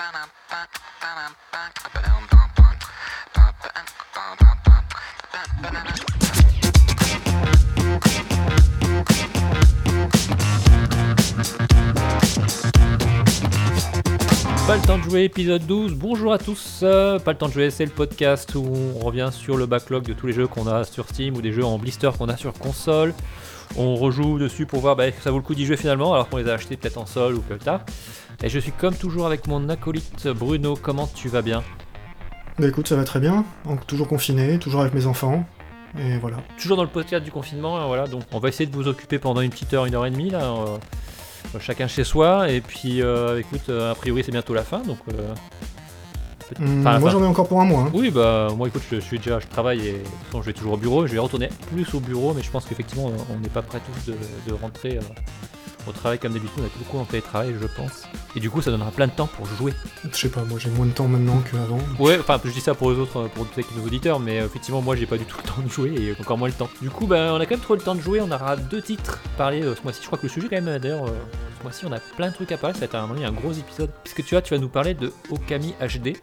Pas jouer, épisode 12. Bonjour à tous. euh, pas le temps de jouer, c'est le podcast où on revient sur le backlog de tous les jeux qu'on a sur Steam ou des jeux en blister qu'on a sur console. On rejoue dessus pour voir bah, que ça vaut le coup d'y jouer finalement, alors qu'on les a achetés peut-être en sol ou quelque tard. Et je suis comme toujours avec mon acolyte Bruno. Comment tu vas bien? Bah écoute, ça va très bien. Donc, toujours confiné, toujours avec mes enfants. Et voilà. Toujours dans le podcast du confinement, hein, voilà. Donc on va essayer de vous occuper pendant une petite heure, une heure et demie là. euh, chacun chez soi. Et puis, euh, écoute, euh, a priori c'est bientôt la fin, donc. euh, enfin, la moi j'en ai encore pour un mois. hein. Oui, bah moi écoute, je suis déjà, je travaille et de toute façon, je vais toujours au bureau. Je vais retourner plus au bureau, mais je pense qu'effectivement, on n'est pas prêt tous de, de rentrer euh, au travail comme d'habitude. On est beaucoup en télétravail, je pense. Et du coup, ça donnera plein de temps pour jouer. Je sais pas, moi j'ai moins de temps maintenant qu'avant. Ouais, enfin, je dis ça pour les autres, pour tous les auditeurs, mais euh, effectivement, moi, j'ai pas du tout le temps de jouer et encore moins le temps. Du coup, bah, on a quand même trop le temps de jouer. On aura deux titres parler euh, ce mois-ci. Je crois que le sujet, quand même, euh, d'ailleurs, euh, ce mois-ci, on a plein de trucs à parler. Ça va être un moment donné un gros épisode. Puisque tu vois, tu vas nous parler de Okami HD.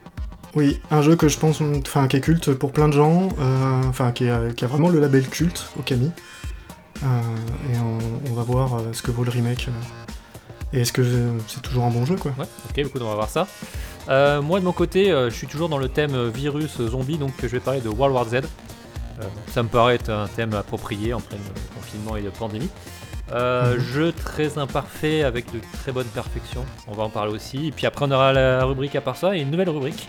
Oui, un jeu que je pense, enfin qui est culte pour plein de gens, euh, enfin qui, est- qui a vraiment le label culte, Okami. Euh, et on, on va voir euh, ce que vaut le remake. euh, et est-ce que c'est toujours un bon jeu quoi Ouais, ok, écoute, on va voir ça. Euh, moi de mon côté, euh, je suis toujours dans le thème virus zombie, donc je vais parler de World War Z. Euh, ça me paraît être un thème approprié en plein confinement et de pandémie. Mhm. Jeu très imparfait avec de très bonne perfection, on va en parler aussi. Et puis après on aura la rubrique à part ça et une nouvelle rubrique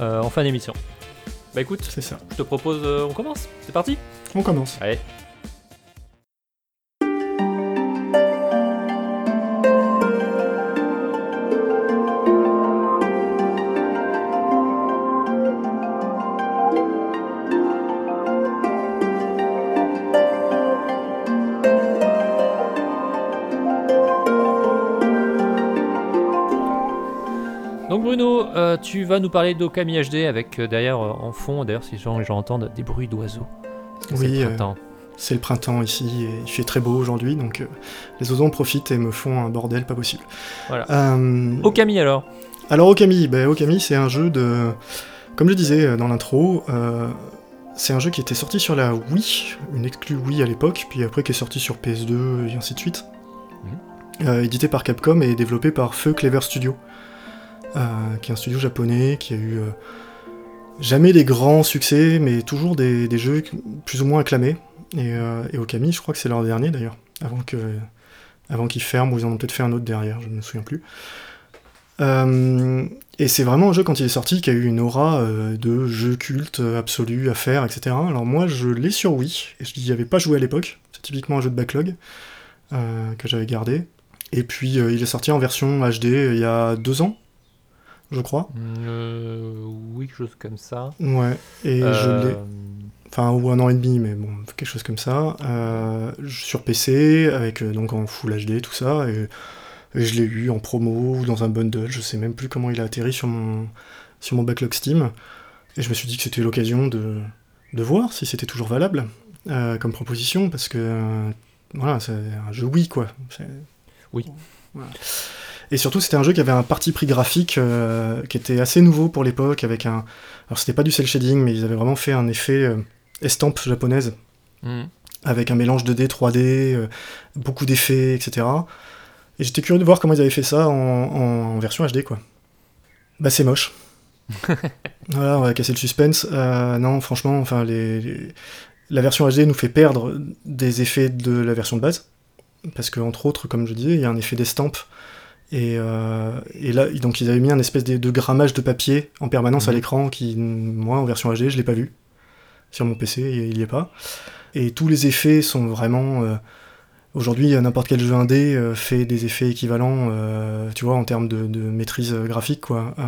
en fin d'émission. Bah écoute, C'est ça. je te propose, on commence, c'est parti? On commence. Allez. Vas nous parler d'Okami HD avec euh, derrière euh, en fond, d'ailleurs si les gens, entendent des bruits d'oiseaux. Oui, le euh, printemps. C'est le printemps ici et il fait très beau aujourd'hui, donc euh, les oiseaux en profitent et me font un bordel pas possible. Voilà. Okami alors Alors Okami, ben, Okami c'est un jeu de... Comme je disais dans l'intro, c'est un jeu qui était sorti sur la Wii, une exclue Wii à l'époque, puis après qui est sorti sur PS2 et ainsi de suite. Euh, édité par Capcom et développé par Feu Clever Studio, qui est un studio japonais qui a eu euh, jamais des grands succès, mais toujours des, jeux plus ou moins acclamés. Et, euh, et Okami, je crois que c'est leur dernier d'ailleurs, avant que qu'ils ferment, ou ils en ont peut-être fait un autre derrière, je ne me souviens plus. Euh, et c'est vraiment un jeu quand il est sorti qui a eu une aura euh, de jeu culte euh, absolu à faire, etc. Alors moi je l'ai sur Wii, et je n'y avais pas joué à l'époque, c'est typiquement un jeu de backlog euh, que j'avais gardé. Et puis euh, il est sorti en version HD il y a deux ans, je crois. Euh, Oui, quelque chose comme ça. Ouais, et je Euh, l'ai. Enfin, ou un an et demi, mais bon, quelque chose comme ça. euh, sur PC, avec donc en Full HD, tout ça. Et, et je l'ai eu en promo ou dans un bundle, je sais même plus comment il a atterri sur mon, sur mon backlog Steam. Et je me suis dit que c'était l'occasion de, de voir si c'était toujours valable euh, comme proposition, parce que euh, voilà, c'est un jeu Wii, quoi. Oui. Voilà. Et surtout, c'était un jeu qui avait un parti pris graphique euh, qui était assez nouveau pour l'époque, avec un. Alors, c'était pas du cel shading, mais ils avaient vraiment fait un effet euh, estampe japonaise, hmm. avec un mélange 2D, 3D, euh, beaucoup d'effets, etc. Et j'étais curieux de voir comment ils avaient fait ça en, en version HD, quoi. Bah, c'est moche. voilà, on va casser le suspense. Non, franchement, enfin, les, les- la version HD nous fait perdre des effets de la version de base. Parce que, entre autres, comme je disais, il y a un effet d'estampe. Et, euh, et là, donc, ils avaient mis un espèce de, de grammage de papier en permanence à Mhm. l'écran qui, moi, en version HD, je l'ai pas vu. Sur mon PC, il y est pas. Et tous les effets sont vraiment. euh, Aujourd'hui, n'importe quel jeu indé euh, fait des effets équivalents, euh, tu vois, en termes de, de maîtrise graphique, quoi. Euh,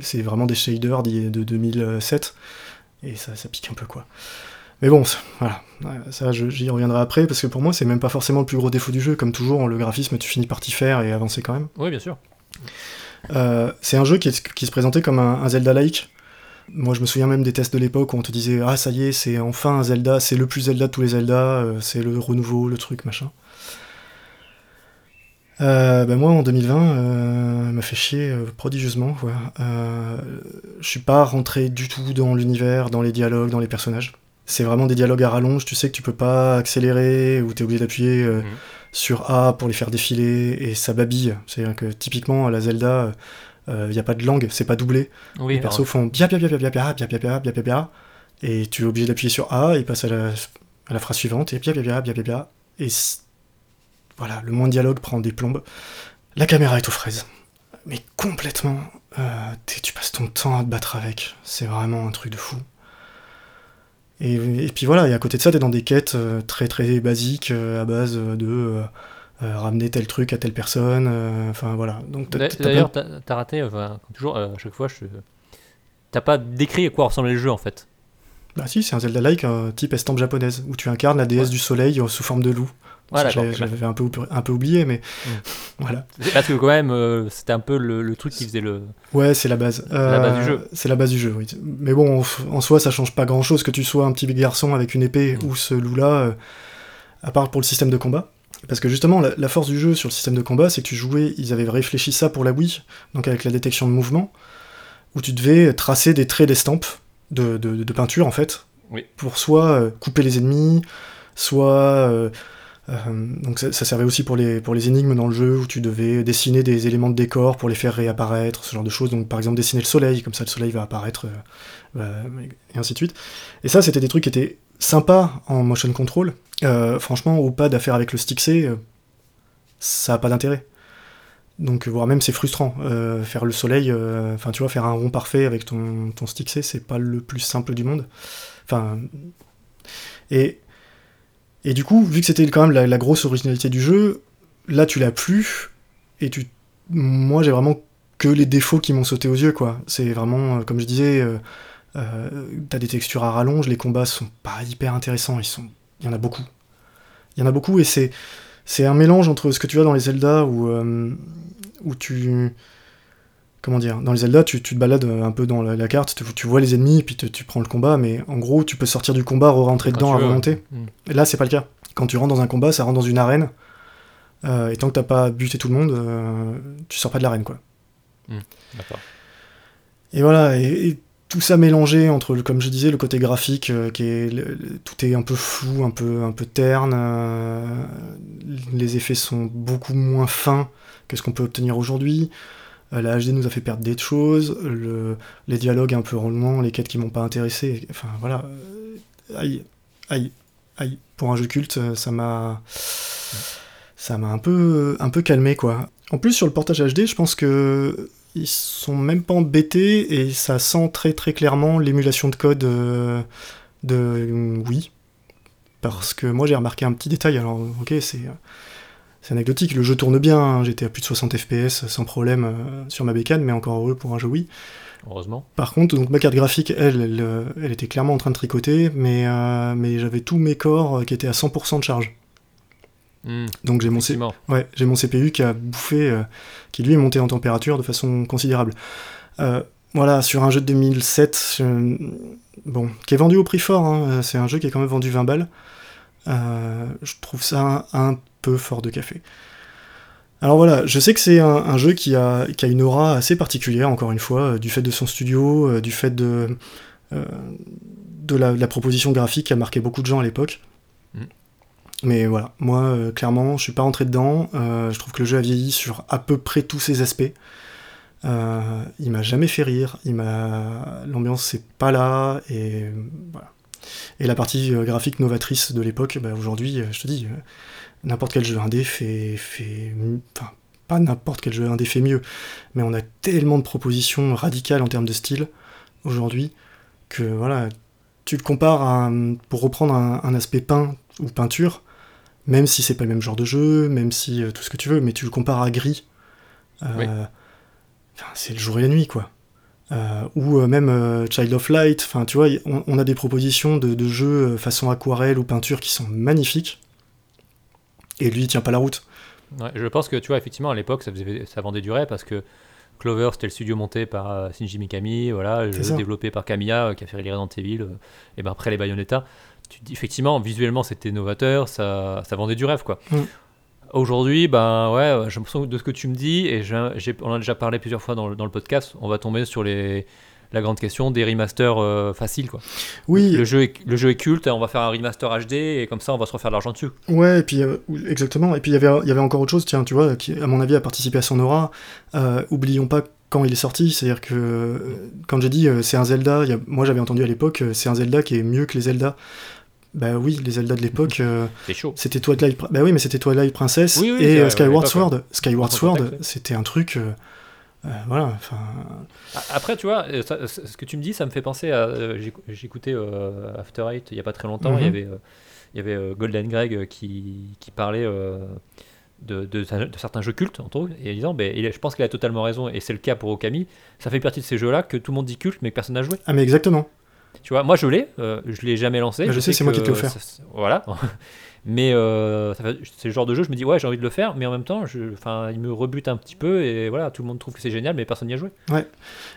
c'est vraiment des shaders de 2007, et ça, ça pique un peu, quoi. Mais bon, ça- voilà, ça, j'y reviendrai après, parce que pour moi, c'est même pas forcément le plus gros défaut du jeu. Comme toujours, le graphisme, tu finis par t'y faire et avancer quand même. Oui, bien sûr. Euh, c'est un jeu qui, est- qui se présentait comme un, un Zelda-like. Moi, je me souviens même des tests de l'époque où on te disait Ah, ça y est, c'est enfin un Zelda, c'est le plus Zelda de tous les Zelda, euh, c'est le renouveau, le truc, machin. Euh, bah, moi, en 2020, euh, m'a fait chier euh, prodigieusement. Quoi. Je suis pas rentré du tout dans l'univers, dans les dialogues, dans les personnages. C'est vraiment des dialogues à rallonge. Tu sais que tu peux pas accélérer ou tu es obligé d'appuyer euh, Mhm. sur A pour les faire défiler et ça babille. C'est-à-dire que typiquement à la Zelda, il n'y a pas de langue, c'est pas doublé. Oui, les persos font bia bia bia bia bia bia bia bia bia bia et tu es obligé d'appuyer sur A et passe à la, à la phrase suivante et bia bia bia bia bia bia et voilà le moins de dialogue prend des plombes la caméra est aux fraises mais complètement euh, tu passes ton temps à te battre avec c'est vraiment un truc de fou et, et puis voilà et à côté de ça t'es dans des quêtes euh, très très basiques euh, à base de euh, ramener tel truc à telle personne enfin voilà donc t'as plein D'ailleurs, t'as raté, enfin, comme toujours, à chaque fois, je. T'as pas décrit à quoi ressemblait le jeu en fait. Bah si, c'est un Zelda-like euh, type estampe japonaise, où tu incarnes la déesse Ouais. du soleil sous forme de loup. J'avais- ok, bah. J'avais un peu, un peu oublié, mais Mm. voilà. Parce que quand même, euh, c'était un peu le, le truc qui faisait le. Ouais, c'est la base. La base du jeu. C'est la base du jeu, oui. Mais bon, en- en soi, ça change pas grand-chose que tu sois un petit garçon avec une épée Mm. ou ce loup-là, euh, à part pour le système de combat. Parce que justement, la, la force du jeu sur le système de combat, c'est que tu jouais, ils avaient réfléchi ça pour la Wii, donc avec la détection de mouvement, où tu devais tracer des traits d'estampe, de, de, de peinture en fait, Oui. pour soit euh, couper les ennemis, soit... euh, donc ça, servait aussi pour les, pour les énigmes dans le jeu, où tu devais dessiner des éléments de décor pour les faire réapparaître, ce genre de choses. Donc par exemple dessiner le soleil, comme ça le soleil va apparaître, euh, et ainsi de suite. Et ça, c'était des trucs qui étaient sympas en motion control. Euh, franchement, au pad à faire avec le stick C, ça a pas d'intérêt. Donc, voire même c'est frustrant. Faire le soleil, enfin, tu vois, faire un rond parfait avec ton, ton stick C, c'est pas le plus simple du monde. Enfin. Et, et du coup, vu que c'était quand même la, grosse originalité du jeu, là, tu l'as plus. Et tu. Moi, j'ai vraiment que les défauts qui m'ont sauté aux yeux, quoi. C'est vraiment, euh, comme je disais, euh, euh, t'as des textures à rallonge, les combats sont pas hyper intéressants, ils sont. Il y en a beaucoup. Il y en a beaucoup et c'est. C'est un mélange entre ce que tu as dans les Zelda où, où tu. Comment dire Dans les Zelda, tu, tu te balades un peu dans la, la carte, tu, tu vois les ennemis, puis te- tu prends le combat, mais en gros, tu peux sortir du combat, re-rentrer dedans à veux, volonté. Mm. Et là, c'est pas le cas. Quand tu rentres dans un combat, ça rentre dans une arène. euh, et tant que t'as pas buté tout le monde, euh, tu sors pas de l'arène, quoi. D'accord. Et voilà, et, et tout ça mélangé entre, comme je disais, le côté graphique, euh, qui est, le- le- tout est un peu flou, un peu, un peu terne. euh, les effets sont beaucoup moins fins que ce qu'on peut obtenir aujourd'hui. Euh, la HD nous a fait perdre des choses. le- les dialogues un peu roulements, les quêtes qui m'ont pas intéressé. Enfin voilà, euh, aïe, aïe, aïe. Pour un jeu culte, euh, ça m'a, ça m'a un peu, un peu calmé quoi. En plus sur le portage HD, je pense que ils sont même pas embêtés et ça sent très très clairement l'émulation de code de euh, Wii. Parce que moi j'ai remarqué un petit détail, alors ok c'est c'est anecdotique, le jeu tourne bien, hein, j'étais à plus de 60 fps sans problème euh, sur ma bécane, mais encore heureux pour un jeu Wii. Heureusement. Par contre, donc ma carte graphique, elle, elle, euh, elle était clairement en train de tricoter, mais, euh, mais j'avais tous mes corps euh, qui étaient à 100% de charge. Mm, Donc j'ai mon, C-. Ouais, j'ai mon CPU qui a bouffé, euh, qui lui est monté en température de façon considérable. Euh, voilà, sur un jeu de 2007, euh, bon, qui est vendu au prix fort, hein, euh, c'est un jeu qui est quand même vendu 20 balles. Euh, je trouve ça un, un peu fort de café. Alors voilà, je sais que c'est un, un jeu qui a, qui a une aura assez particulière, encore une fois, euh, du fait de son studio, euh, du fait de, euh, de la, de la proposition graphique qui a marqué beaucoup de gens à l'époque. Mhm. Mais voilà, moi, euh, clairement, je suis pas rentré dedans. euh, je trouve que le jeu a vieilli sur à peu près tous ses aspects. Il m'a jamais fait rire. Il m'a, l'ambiance c'est pas là et voilà. Et la partie graphique novatrice de l'époque, bah, aujourd'hui, je te dis, n'importe quel jeu indé fait, fait, enfin, pas n'importe quel jeu indé fait mieux, mais on a tellement de propositions radicales en termes de style aujourd'hui que voilà, tu le compares à, un- pour reprendre un, un aspect peint ou peinture, même si c'est pas le même genre de jeu, même si euh, tout ce que tu veux, mais tu le compares à gris. euh, Oui. c'est le jour et la nuit, quoi. Euh, ou même Child of Light, enfin tu vois, on, on a des propositions de, de jeux façon aquarelle ou peinture qui sont magnifiques, et lui il tient pas la route. Ouais, je pense que tu vois, effectivement, à l'époque, ça, faisait- ça vendait du rêve parce que Clover, c'était le studio monté par euh, Shinji Mikami, voilà, le jeu développé par Kamiya, euh, qui a fait Resident Evil, euh, et ben après les Bayonetta. Tu effectivement, visuellement, c'était novateur, ça, ça vendait du rêve, quoi. Mm. Aujourd'hui, ben ouais, j'ai l'impression de ce que tu me dis, et j'ai- on en a déjà parlé plusieurs fois dans le, dans le podcast, on va tomber sur les, la grande question des remasters euh, faciles. Quoi. Oui, Le, jeu est, le jeu est culte, on va faire un remaster HD, et comme ça on va se refaire de l'argent dessus. Ouais, et puis euh, oui, exactement. Et puis il y avait, il y avait encore autre chose, tiens, tu vois, qui à mon avis a participé à son aura. Euh, oublions pas quand il est sorti, c'est-à-dire que quand j'ai dit c'est un Zelda, il y a- moi j'avais entendu à l'époque c'est un Zelda qui est mieux que les Zelda. Bah oui, les Zelda de l'époque, euh, C'est chaud. c'était Twilight, bah oui, mais c'était Twilight Princess Oui, oui, et euh, Skyward Sword. Skyward Sword, c'était un truc, euh, voilà, enfin, Après, tu vois, euh, ça- ce que tu me dis, ça me fait penser à. euh, euh, After Eight il y a pas très longtemps. Il y Mhm. avait, euh, il y avait euh, Golden Greg euh, qui, qui parlait euh, de, de, de certains jeux cultes, entre autres, et disant, ben, il je pense qu'il a totalement raison, et c'est le cas pour Okami. Ça fait partie de ces jeux-là que tout le monde dit culte, mais que personne n'a joué. ah mais exactement. Tu vois, moi je l'ai, euh, je l'ai jamais lancé. Bah, je sais, c'est moi qui te l'ai offert. ça- voilà. mais euh, c'est le genre de jeu, je me dis, ouais, j'ai envie de le faire, mais en même temps, je, enfin, il me rebute un petit peu, et voilà, tout le monde trouve que c'est génial, mais personne n'y a joué.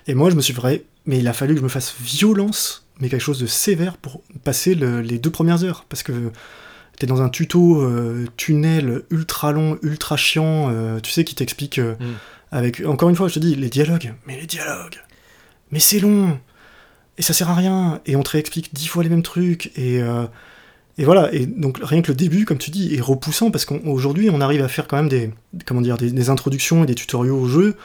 Et moi, je me suis vrai, mais il a fallu que je me fasse violence, mais quelque chose de sévère pour passer le- les deux premières heures. Parce que t'es dans un tuto euh, tunnel ultra long, ultra chiant, euh, tu sais, qui t'explique euh, Mm. avec, encore une fois, je te dis, les dialogues. Mais les dialogues Mais c'est long Et ça sert à rien Et on te réexplique dix fois les mêmes trucs, et... euh, et voilà, et donc rien que le début, comme tu dis, est repoussant parce qu'aujourd'hui on arrive à faire quand même des, comment dire, des, introductions et des tutoriaux au jeu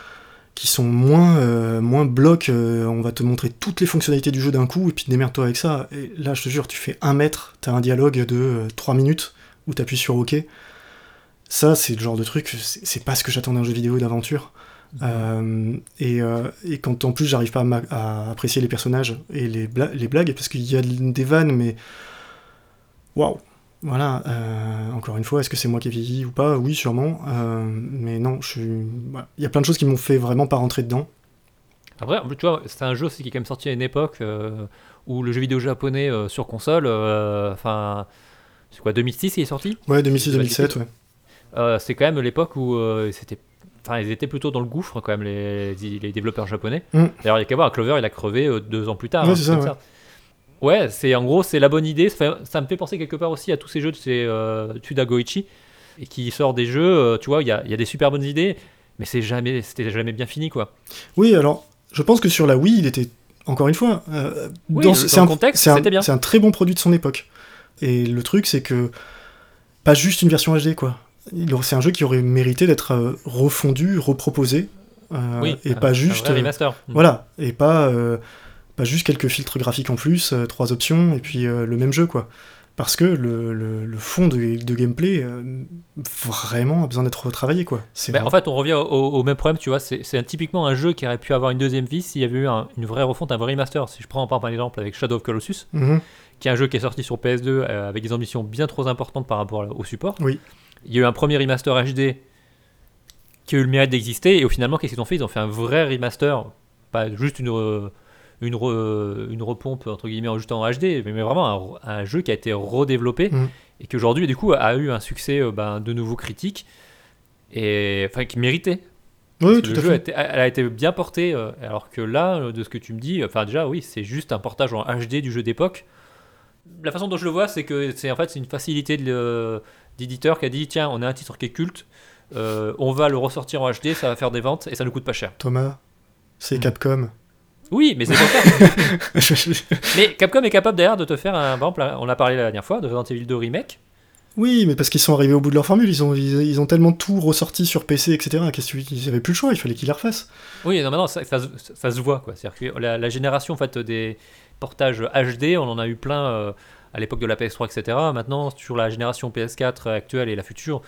qui sont moins, euh, moins blocs. euh, on va te montrer toutes les fonctionnalités du jeu d'un coup et puis démerde-toi avec ça. Et là, je te jure, tu fais un mètre, t'as un dialogue de 3 minutes où t'appuies sur OK. Ça, c'est le genre de truc, c'est pas ce que j'attends d'un jeu vidéo d'aventure. Euh, et, euh, et quand en plus j'arrive pas à, apprécier les personnages et les, les blagues, parce qu'il y a des vannes, mais waouh! Voilà, euh, encore une fois, est-ce que c'est moi qui ai vieilli ou pas? Oui, sûrement. euh, mais non, je suis. voilà. Il y a plein de choses qui m'ont fait vraiment pas rentrer dedans. Après, tu vois, c'est un jeu aussi qui est quand même sorti à une époque euh, où le jeu vidéo japonais euh, sur console, euh, enfin, c'est quoi, 2006 il est sorti? Ouais, C'est 2006-2017, ouais. Euh, C'est quand même l'époque où euh, c'était. Enfin, ils étaient plutôt dans le gouffre quand même, les, les développeurs japonais. Mm. D'ailleurs, il y a qu'à voir, Clover, il a crevé euh, deux ans plus tard. Ouais, un c'est ça, Ouais, c'est en gros, c'est la bonne idée. Ça, me fait penser quelque part aussi à tous ces jeux de ces euh, Tuda Goichi et qui sort des jeux. euh, tu vois, il y a, il y a des super bonnes idées, mais c'est jamais, c'était jamais bien fini, quoi. Oui, alors, je pense que sur la Wii, il était, encore une fois, euh, Oui, dans, dans le contexte, c'est un- c'était bien. c'est un très bon produit de son époque. Et le truc, c'est que pas juste une version HD, quoi. C'est un jeu qui aurait mérité d'être euh, refondu, reproposé, euh, oui, et un- pas juste, remaster. Voilà, et pas, pas juste quelques filtres graphiques en plus, euh, trois options et puis euh, le même jeu, quoi. Parce que le, le- le fond de, de gameplay euh, vraiment a besoin d'être retravaillé, quoi. Ben, vrai. en fait, on revient au, au même problème, tu vois. C'est typiquement un jeu qui aurait pu avoir une deuxième vie s'il y avait eu un- une vraie refonte, un vrai remaster. Si je prends par exemple avec Shadow of Colossus, Mhm. qui est un jeu qui est sorti sur PS2 euh, avec des ambitions bien trop importantes par rapport au support. Oui. Il y a eu un premier remaster HD qui a eu le mérite d'exister, et au finalement, qu'est-ce qu'ils ont fait? Ils ont fait un vrai remaster, pas juste une, une, re- une repompe entre guillemets juste en HD, mais, mais vraiment un, un jeu qui a été redéveloppé Mhm. et qui aujourd'hui, du coup, a eu un succès euh, ben, de nouveau critique et enfin qui méritait. Oui, tout le à jeu fait. a été, elle a été bien portée, euh, alors que là, euh, de ce que tu me dis, enfin déjà, oui, c'est juste un portage en HD du jeu d'époque. La façon dont je le vois, c'est que c'est en fait c'est une facilité d'éditeur qui a dit tiens, on a un titre qui est culte, euh, on va le ressortir en HD, ça va faire des ventes et ça ne coûte pas cher. Thomas, c'est Mhm. Capcom. Oui, mais c'est pour ça. mais Capcom est capable d'ailleurs de te faire un. Par exemple, on a parlé la dernière fois de Resident Evil 2 Remake. oui, mais parce qu'ils sont arrivés au bout de leur formule, ils ont, ils, ils ont tellement tout ressorti sur PC, etc. Qu'est-ce que tu- Ils avaient plus le choix, il fallait qu'ils la refassent. Oui, non, maintenant ça, ça se- ça se voit quoi. C'est-à-dire que la, la génération en fait des portages HD, on en a eu plein euh, à l'époque de la PS3, etc. Maintenant, sur la génération PS4 actuelle et la future,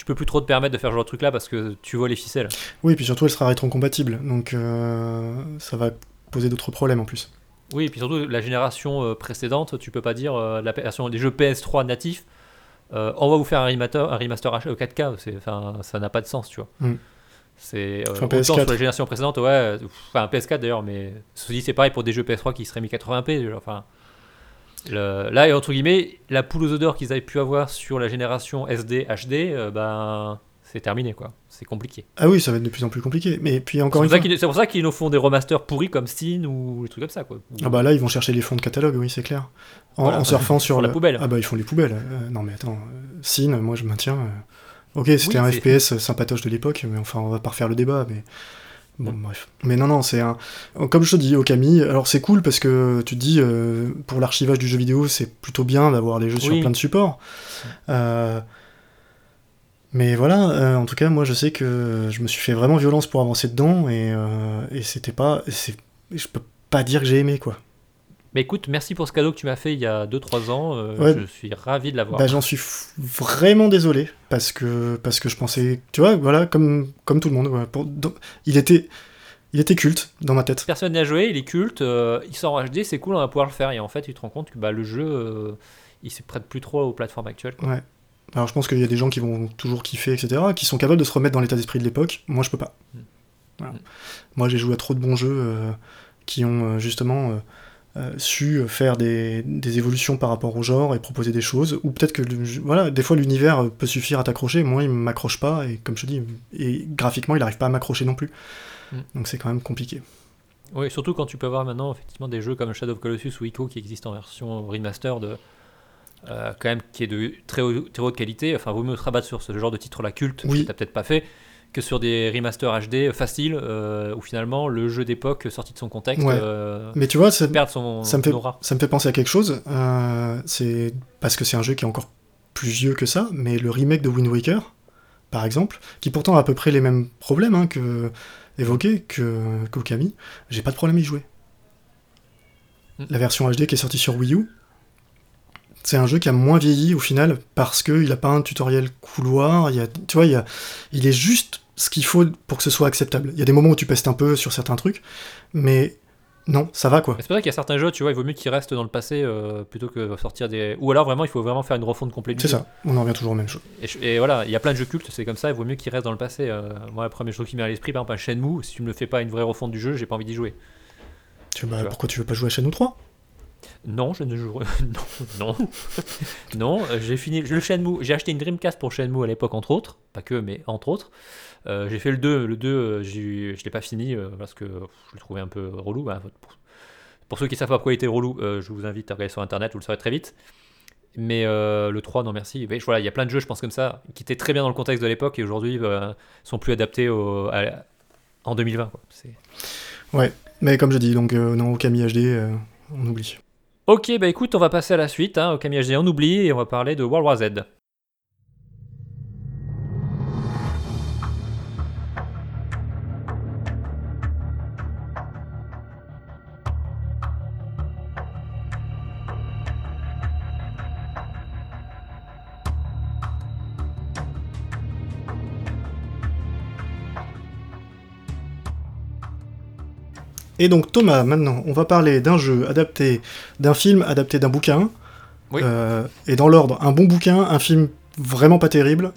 tu peux plus trop te permettre de faire ce genre de truc là parce que tu vois les ficelles. Oui, puis surtout, elle sera rétrocompatible, donc euh, ça va poser d'autres problèmes en plus. Oui, et puis surtout la génération euh, précédente, tu peux pas dire euh, la version des jeux PS3 natifs. euh, on va vous faire un remaster, un remaster H- 4K, c'est- enfin, ça n'a pas de sens, tu vois. Mm. C'est euh, Enfin, autant PS4. sur la génération précédente, ouais, enfin PS4 d'ailleurs, mais ceci c'est pareil pour des jeux PS3 qui seraient mis 80p. genre, Enfin, le- là, et entre guillemets, la poule aux odeurs qu'ils avaient pu avoir sur la génération SD HD, euh, ben, c'est terminé quoi. C'est compliqué. Ah oui, ça va être de plus en plus compliqué. Mais puis C'est encore pour, une ça fois. qu'ils- c'est pour ça qu'ils nous font des remasters pourris comme Steam ou des trucs comme ça quoi. Ah bah là, ils vont chercher les fonds de catalogue, oui, c'est clair. En, Voilà. en surfant sur la le- poubelle. Ah bah ils font les poubelles. Euh, non mais attends, euh, Sin, moi je maintiens. Ok, c'était un FPS sympatoche de l'époque, mais enfin, on va pas refaire le débat, mais. Bon, bref. Mais non, non, c'est un. Comme je te dis, Okami, alors c'est cool parce que tu te dis, euh, pour l'archivage du jeu vidéo, c'est plutôt bien d'avoir les jeux sur plein de supports. Euh, mais voilà, euh, en tout cas, moi je sais que je me suis fait vraiment violence pour avancer dedans et, et c'était pas. Je peux pas dire que j'ai aimé, quoi. Mais écoute, merci pour ce cadeau que tu m'as fait il y a 2-3 ans. Euh, je suis ravi de l'avoir. Bah, J'en suis vraiment désolé parce que, parce que je pensais, tu vois, voilà, comme, comme tout le monde. il, était, il était culte dans ma tête. Personne n'a joué, il est culte, euh, il sort en HD, c'est cool, on va pouvoir le faire. Et en fait, tu te rends compte que bah, le jeu, euh, il se prête plus trop aux plateformes actuelles. Ouais. Alors je pense qu'il y a des gens qui vont toujours kiffer, etc., qui sont capables de se remettre dans l'état d'esprit de l'époque. Moi, je peux pas. Hmm. Hmm. Moi, j'ai joué à trop de bons jeux qui ont justement euh, su faire des, évolutions par rapport au genre et proposer des choses, ou peut-être que voilà, des fois l'univers peut suffire à t'accrocher, moi il m'accroche pas, et comme je te dis, et graphiquement il arrive pas à m'accrocher non plus. Mm. Donc c'est quand même compliqué. Oui, surtout quand tu peux avoir maintenant effectivement des jeux comme Shadow of Colossus ou Ico qui existent en version remaster de, euh, quand même qui est de très, très haute qualité. Enfin, vaut mieux se rabattre sur ce genre de titre-là culte, oui. que tu peut-être pas fait, que sur des remasters HD faciles euh, où finalement le jeu d'époque sorti de son contexte euh, mais tu vois ça, perd son, ça me fait, aura. ça me fait penser à quelque chose euh, c'est parce que c'est un jeu qui est encore plus vieux que ça mais le remake de Wind Waker par exemple qui pourtant a à peu près les mêmes problèmes hein, que évoqués que qu'Okami j'ai pas de problème à y jouer hmm. la version HD qui est sortie sur Wii U c'est un jeu qui a moins vieilli au final parce qu'il a pas un tutoriel couloir. Il y a, tu vois, il, y a, il est juste ce qu'il faut pour que ce soit acceptable. Il y a des moments où tu pestes un peu sur certains trucs, mais non, ça va quoi. C'est pour ça qu'il y a certains jeux, tu vois, il vaut mieux qu'ils restent dans le passé euh, plutôt que sortir des. Ou alors vraiment, il faut vraiment faire une refonte complète. C'est ça, on en revient toujours au même chose. Et, voilà, il y a plein de jeux cultes, c'est comme ça, il vaut mieux qu'ils restent dans le passé. Euh, moi, le premier jeu qui m'est à l'esprit, par exemple, un Shenmue, si tu me le fais pas une vraie refonte du jeu, j'ai pas envie d'y jouer. Tu, bah, pourquoi tu veux pas jouer à Shenmue 3 non, je ne joue. non, non. non, euh, j'ai fini le Shenmue. J'ai acheté une Dreamcast pour Shenmue à l'époque, entre autres. Pas que, mais entre autres. Euh, j'ai fait le 2. Le 2, euh, je ne l'ai pas fini parce que je le trouvais un peu relou. Bah, pour, ceux qui ne savent pas pourquoi il était relou, je vous invite à regarder sur internet, vous le saurez très vite. Mais le 3, non merci. Voilà, il y a plein de jeux, je pense, comme ça, qui étaient très bien dans le contexte de l'époque et aujourd'hui sont plus adaptés en 2020. Quoi. Ouais, mais comme je dis, donc non, au Camille HD, on oublie. Ok, bah écoute, on va passer à la suite, hein, au HD, on oublie, et on va parler de World War Z. Et donc Thomas, maintenant, on va parler d'un jeu adapté, d'un film adapté d'un bouquin. Euh, et dans l'ordre, un bon bouquin, un film vraiment pas terrible,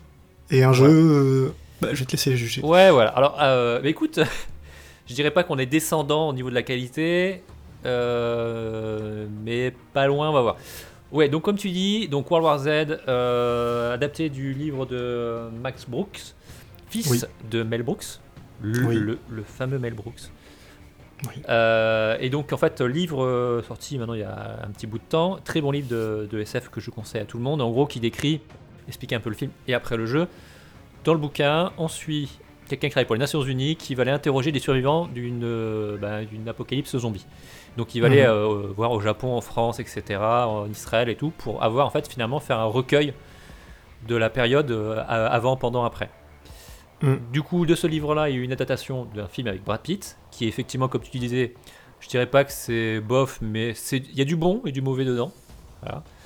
et un jeu... Euh, bah, je vais te laisser juger. Ouais, voilà. Alors, euh, bah, écoute, je dirais pas qu'on est descendant au niveau de la qualité, mais pas loin, on va voir. Ouais, donc comme tu dis, donc World War Z, adapté du livre de Max Brooks, fils de Mel Brooks, le fameux Mel Brooks. Euh, et donc en fait, livre euh, sorti maintenant il y a un petit bout de temps, très bon livre de, SF que je conseille à tout le monde, en gros qui décrit, explique un peu le film et après le jeu. Dans le bouquin, on suit quelqu'un qui travaille pour les Nations Unies qui va aller interroger des survivants d'une euh, bah, apocalypse zombie. Donc il va aller mhm. voir au Japon, en France, etc., en Israël et tout, pour avoir en fait finalement faire un recueil de la période avant, pendant, après. Mm. Du coup, de ce livre-là, il y a eu une adaptation d'un film avec Brad Pitt, qui est effectivement, comme tu disais, je dirais pas que c'est bof, mais il y a du bon et du mauvais dedans.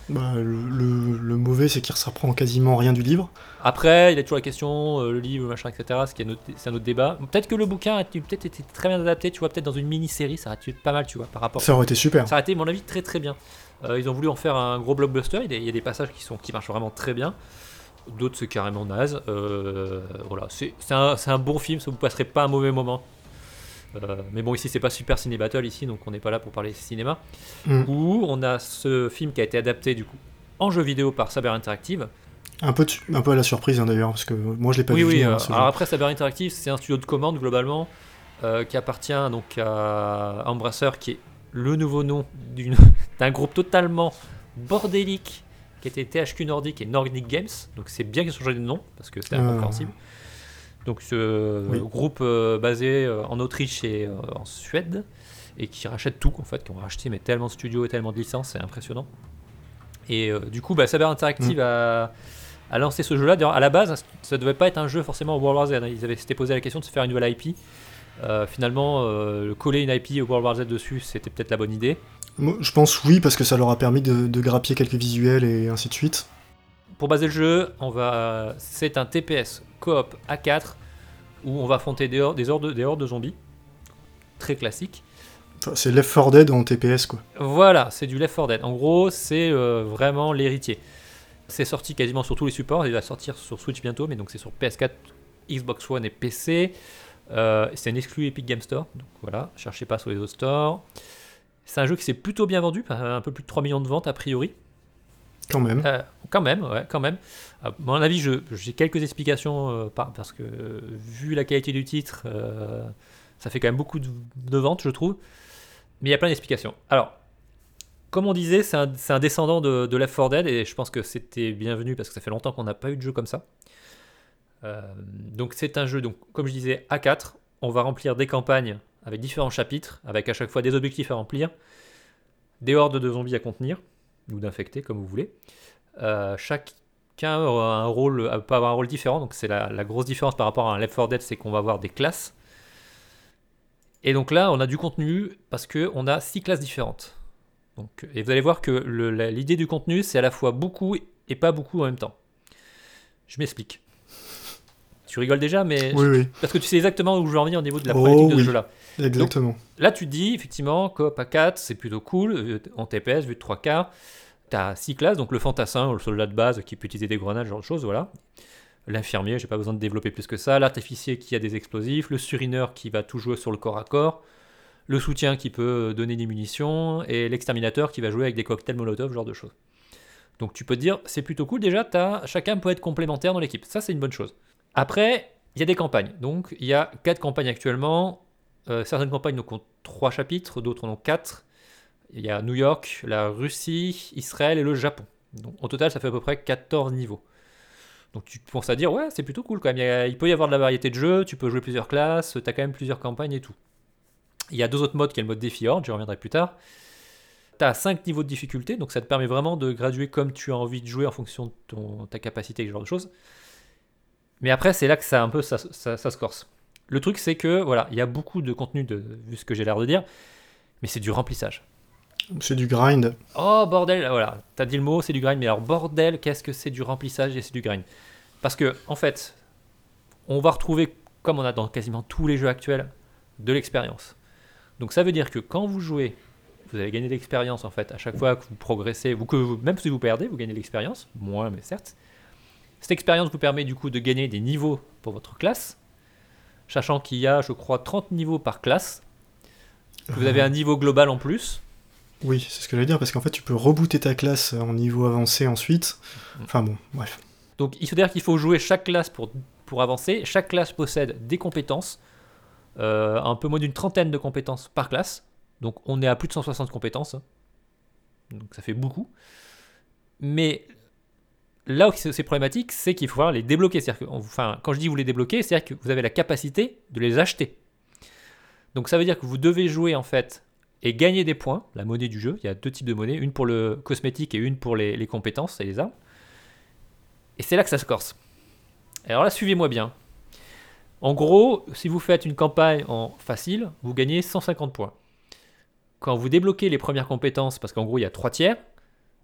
Bah, le, mauvais, c'est qu'il ne reprend quasiment rien du livre. Après, il y a toujours la question, euh, le livre, machin, etc. C'est un autre débat. Peut-être que le bouquin a peut-être été très bien adapté, tu vois, peut-être dans une mini-série, ça aurait été pas mal, tu vois, par rapport. Ça aurait été super. Ça aurait été, à mon avis, très très bien. Euh, ils ont voulu en faire un gros blockbuster. Il y a, des passages qui, sont, qui marchent vraiment très bien. D'autres, c'est carrément naze. Euh, voilà, c'est un, un, bon film, ça vous passerez pas un mauvais moment. Euh, mais bon, ici, c'est pas Super Ciné Battle, ici, donc on n'est pas là pour parler cinéma. Mm. Où on a ce film qui a été adapté, du coup, en jeu vidéo par Saber Interactive. Un peu, un peu à la surprise, hein, d'ailleurs, parce que moi, je l'ai pas vu. Oui, oui. Euh, alors après, Saber Interactive, c'est un studio de commande, globalement, qui appartient donc à Embracer, qui est le nouveau nom d'un groupe totalement bordélique qui était THQ Nordic et Nordic Games. Donc c'est bien qu'ils ont changé de nom parce que c'était Ah. incompréhensible. Donc ce Oui. groupe euh, basé euh, en Autriche et euh, en Suède et qui rachète tout en fait, qui ont racheté mais tellement de studios et tellement de licences, c'est impressionnant. Et euh, du coup, bah, Saber Interactive a, a lancé ce jeu-là. D'ailleurs, à la base, ça devait pas être un jeu forcément World War Z. hein. Ils avaient s'étaient posé la question de se faire une nouvelle IP. Euh, finalement, euh, coller une IP au World War Z dessus, c'était peut-être la bonne idée. Je pense oui, parce que ça leur a permis de, de grappiller quelques visuels et ainsi de suite. Pour baser le jeu, on va, c'est un TPS coop A4 où on va affronter des, hor- des, hordes, des hordes de zombies. Très classique. C'est Left 4 Dead en TPS, quoi. Voilà, c'est du Left 4 Dead. En gros, c'est euh, vraiment l'héritier. C'est sorti quasiment sur tous les supports. Il va sortir sur Switch bientôt, mais donc c'est sur PS4, Xbox One et PC. Euh, c'est un exclu Epic Game Store. Donc voilà, cherchez pas sur les autres stores. C'est un jeu qui s'est plutôt bien vendu, un peu plus de 3 millions de ventes a priori. Quand même. Euh, quand même, ouais, quand même. À mon avis, j'ai quelques explications euh, par- parce que euh, vu la qualité du titre, euh, ça fait quand même beaucoup de, de ventes, je trouve. Mais il y a plein d'explications. Alors, comme on disait, c'est un, descendant de, de Left 4 Dead et je pense que c'était bienvenu parce que ça fait longtemps qu'on n'a pas eu de jeu comme ça. Donc c'est un jeu, donc comme je disais, A4. On va remplir des campagnes avec différents chapitres, avec à chaque fois des objectifs à remplir, des hordes de zombies à contenir ou d'infectés, comme vous voulez. Euh, chacun aura un rôle, euh, peut avoir un rôle différent, donc c'est la, grosse différence par rapport à un Left 4 Dead, c'est qu'on va avoir des classes. Et donc là, on a du contenu parce que on a six classes différentes. Donc, et vous allez voir que l'idée du contenu, c'est à la fois beaucoup et pas beaucoup en même temps. Je m'explique. Tu rigoles déjà, mais Oui, oui, parce que tu sais exactement où je veux en venir au niveau de la Oh problématique de oui. ce jeu-là. exactement. Là, tu te dis, effectivement, coop à 4, c'est plutôt cool, euh, en TPS, vu de 3 quarts. Tu as 6 classes, donc le fantassin, le soldat de base qui peut utiliser des grenades, ce genre de choses, voilà. L'infirmier, j'ai pas besoin de développer plus que ça. L'artificier qui a des explosifs. Le surineur qui va tout jouer sur le corps à corps. Le soutien qui peut donner des munitions. Et l'exterminateur qui va jouer avec des cocktails molotov, ce genre de choses. Donc tu peux te dire, c'est plutôt cool. Déjà, t'as- chacun peut être complémentaire dans l'équipe. Ça, c'est une bonne chose. Après, il y a des campagnes. Donc il y a 4 campagnes actuellement. Euh, certaines campagnes ont 3 chapitres, d'autres en ont 4. Il y a New York, la Russie, Israël et le Japon. Donc au total, ça fait à peu près 14 niveaux. Donc tu penses à dire, ouais, c'est plutôt cool quand même. Il, peut y avoir de la variété de jeux, tu peux jouer plusieurs classes, tu as quand même plusieurs campagnes et tout. Il y a deux autres modes qui est le mode défi horde, j'y reviendrai plus tard. Tu as 5 niveaux de difficulté, donc ça te permet vraiment de graduer comme tu as envie de jouer en fonction de ta capacité et ce genre de choses. Mais après, c'est là que ça un peu ça, ça- ça se corse. Le truc, c'est que voilà, il y a beaucoup de contenu, de, vu ce que j'ai l'air de dire, mais c'est du remplissage. C'est du grind. Oh bordel, voilà, t'as dit le mot, c'est du grind, mais alors bordel, qu'est-ce que c'est du remplissage et c'est du grind? Parce que, en fait, on va retrouver, comme on a dans quasiment tous les jeux actuels, de l'expérience. Donc ça veut dire que quand vous jouez, vous allez gagner de l'expérience en fait, à chaque fois que vous progressez, ou que vous- même si vous perdez, vous gagnez de l'expérience, moins mais certes. Cette expérience vous permet du coup de gagner des niveaux pour votre classe, sachant qu'il y a, je crois, 30 niveaux par classe. Vous avez un niveau global en plus. Oui, c'est ce que j'allais dire, parce qu'en fait, tu peux rebooter ta classe en niveau avancé ensuite. Mm. Enfin bon, bref. Donc il faut dire qu'il faut jouer chaque classe pour, pour avancer. Chaque classe possède des compétences, euh, un peu moins d'une trentaine de compétences par classe. Donc on est à plus de 160 compétences. Donc ça fait beaucoup. Mais là où c'est problématique, c'est qu'il faut les débloquer. Que, enfin, quand je dis vous les débloquer, c'est-à-dire que vous avez la capacité de les acheter. Donc ça veut dire que vous devez jouer en fait et gagner des points, la monnaie du jeu. Il y a deux types de monnaies, une pour le cosmétique et une pour les, compétences et les armes. Et c'est là que ça se corse. Alors là, suivez-moi bien. En gros, si vous faites une campagne en facile, vous gagnez 150 points. Quand vous débloquez les premières compétences, parce qu'en gros il y a 3 tiers,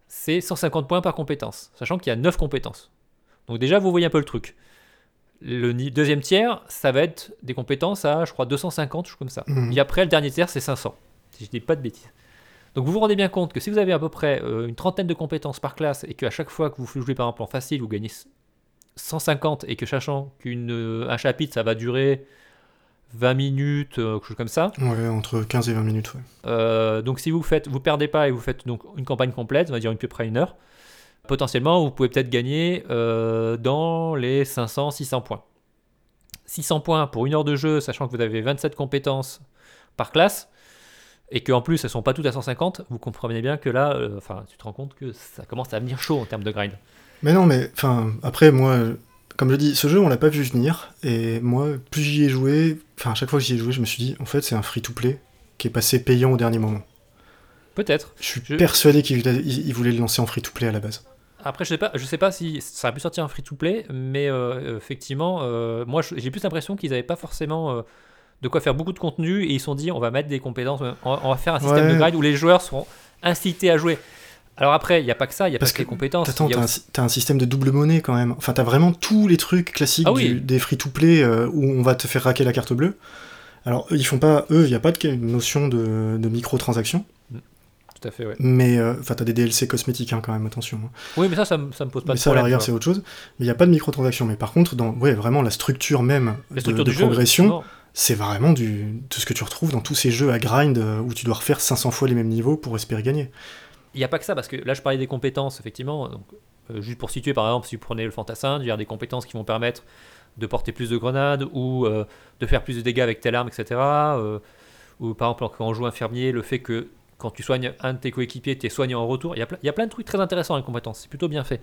c'est 150 points par compétence, sachant qu'il y a 9 compétences. Donc déjà, vous voyez un peu le truc. Le deuxième tiers, ça va être des compétences à, je crois, 250, chose comme ça. Mhm. Et après, le dernier tiers, c'est 500, si je dis pas de bêtises. Donc vous vous rendez bien compte que si vous avez à peu près euh, une trentaine de compétences par classe et qu'à chaque fois que vous jouez par exemple en facile, vous gagnez 150 et que sachant qu'un chapitre, ça va durer 20 minutes, euh, quelque chose comme ça. Ouais, entre 15 et 20 minutes, ouais. Euh, donc si vous faites, vous perdez pas et vous faites donc une campagne complète, on va dire une peu près une heure, potentiellement vous pouvez peut-être gagner euh, dans les 500-600 points. 600 points pour une heure de jeu, sachant que vous avez 27 compétences par classe, et qu'en plus elles sont pas toutes à 150, vous comprenez bien que là, euh, enfin, tu te rends compte que ça commence à venir chaud en termes de grind. Mais non, mais enfin, après, moi, comme je dis, ce jeu, on l'a pas vu venir, et moi, plus j'y ai joué, enfin, à chaque fois que j'y ai joué, je me suis dit, en fait, c'est un free-to-play qui est passé payant au dernier moment. Peut-être. Je suis Je- persuadé qu'il il- voulait le lancer en free-to-play à la base. Après, je sais pas, je sais pas si ça aurait pu sortir un free-to-play, mais euh, effectivement, euh, moi, j'ai plus l'impression qu'ils avaient pas forcément euh, de quoi faire beaucoup de contenu et ils se sont dit, on va mettre des compétences, on va, on va faire un système Ouais. de grind où les joueurs seront incités à jouer. Alors après, il n'y a pas que ça, il y a Parce pas que les compétences. Attends, t'as un, aussi- système de double monnaie quand même. Enfin, t'as vraiment tous les trucs classiques Ah oui. du- des free-to-play euh, où on va te faire raquer la carte bleue. Alors, eux, ils font pas, eux, il n'y a pas de notion de, de microtransactions, Tout à fait, ouais. mais euh, enfin, t'as des DLC cosmétiques hein, quand même, attention. hein. Oui, mais ça, ça, ça me pose pas mais de ça, à problème. l'arrière, c'est autre chose. Mais il n'y a pas de microtransactions. Mais par contre, dans ouais, vraiment la structure même La de, structure de du jeu, progression, c'est vraiment du, de ce que tu retrouves dans tous ces jeux à grind euh, où tu dois refaire 500 fois les mêmes niveaux pour espérer gagner. Il n'y a pas que ça, parce que là, je parlais des compétences, effectivement. Donc, euh, juste pour situer, par exemple, si vous prenez le fantassin, il y a des compétences qui vont permettre de porter plus de grenades ou euh, de faire plus de dégâts avec telle arme, etc. Euh, ou par exemple, quand on joue infirmier, le fait que quand tu soignes un de tes coéquipiers, tu es soigné en retour. Il y, a plein, il y a plein de trucs très intéressants dans les compétences, c'est plutôt bien fait.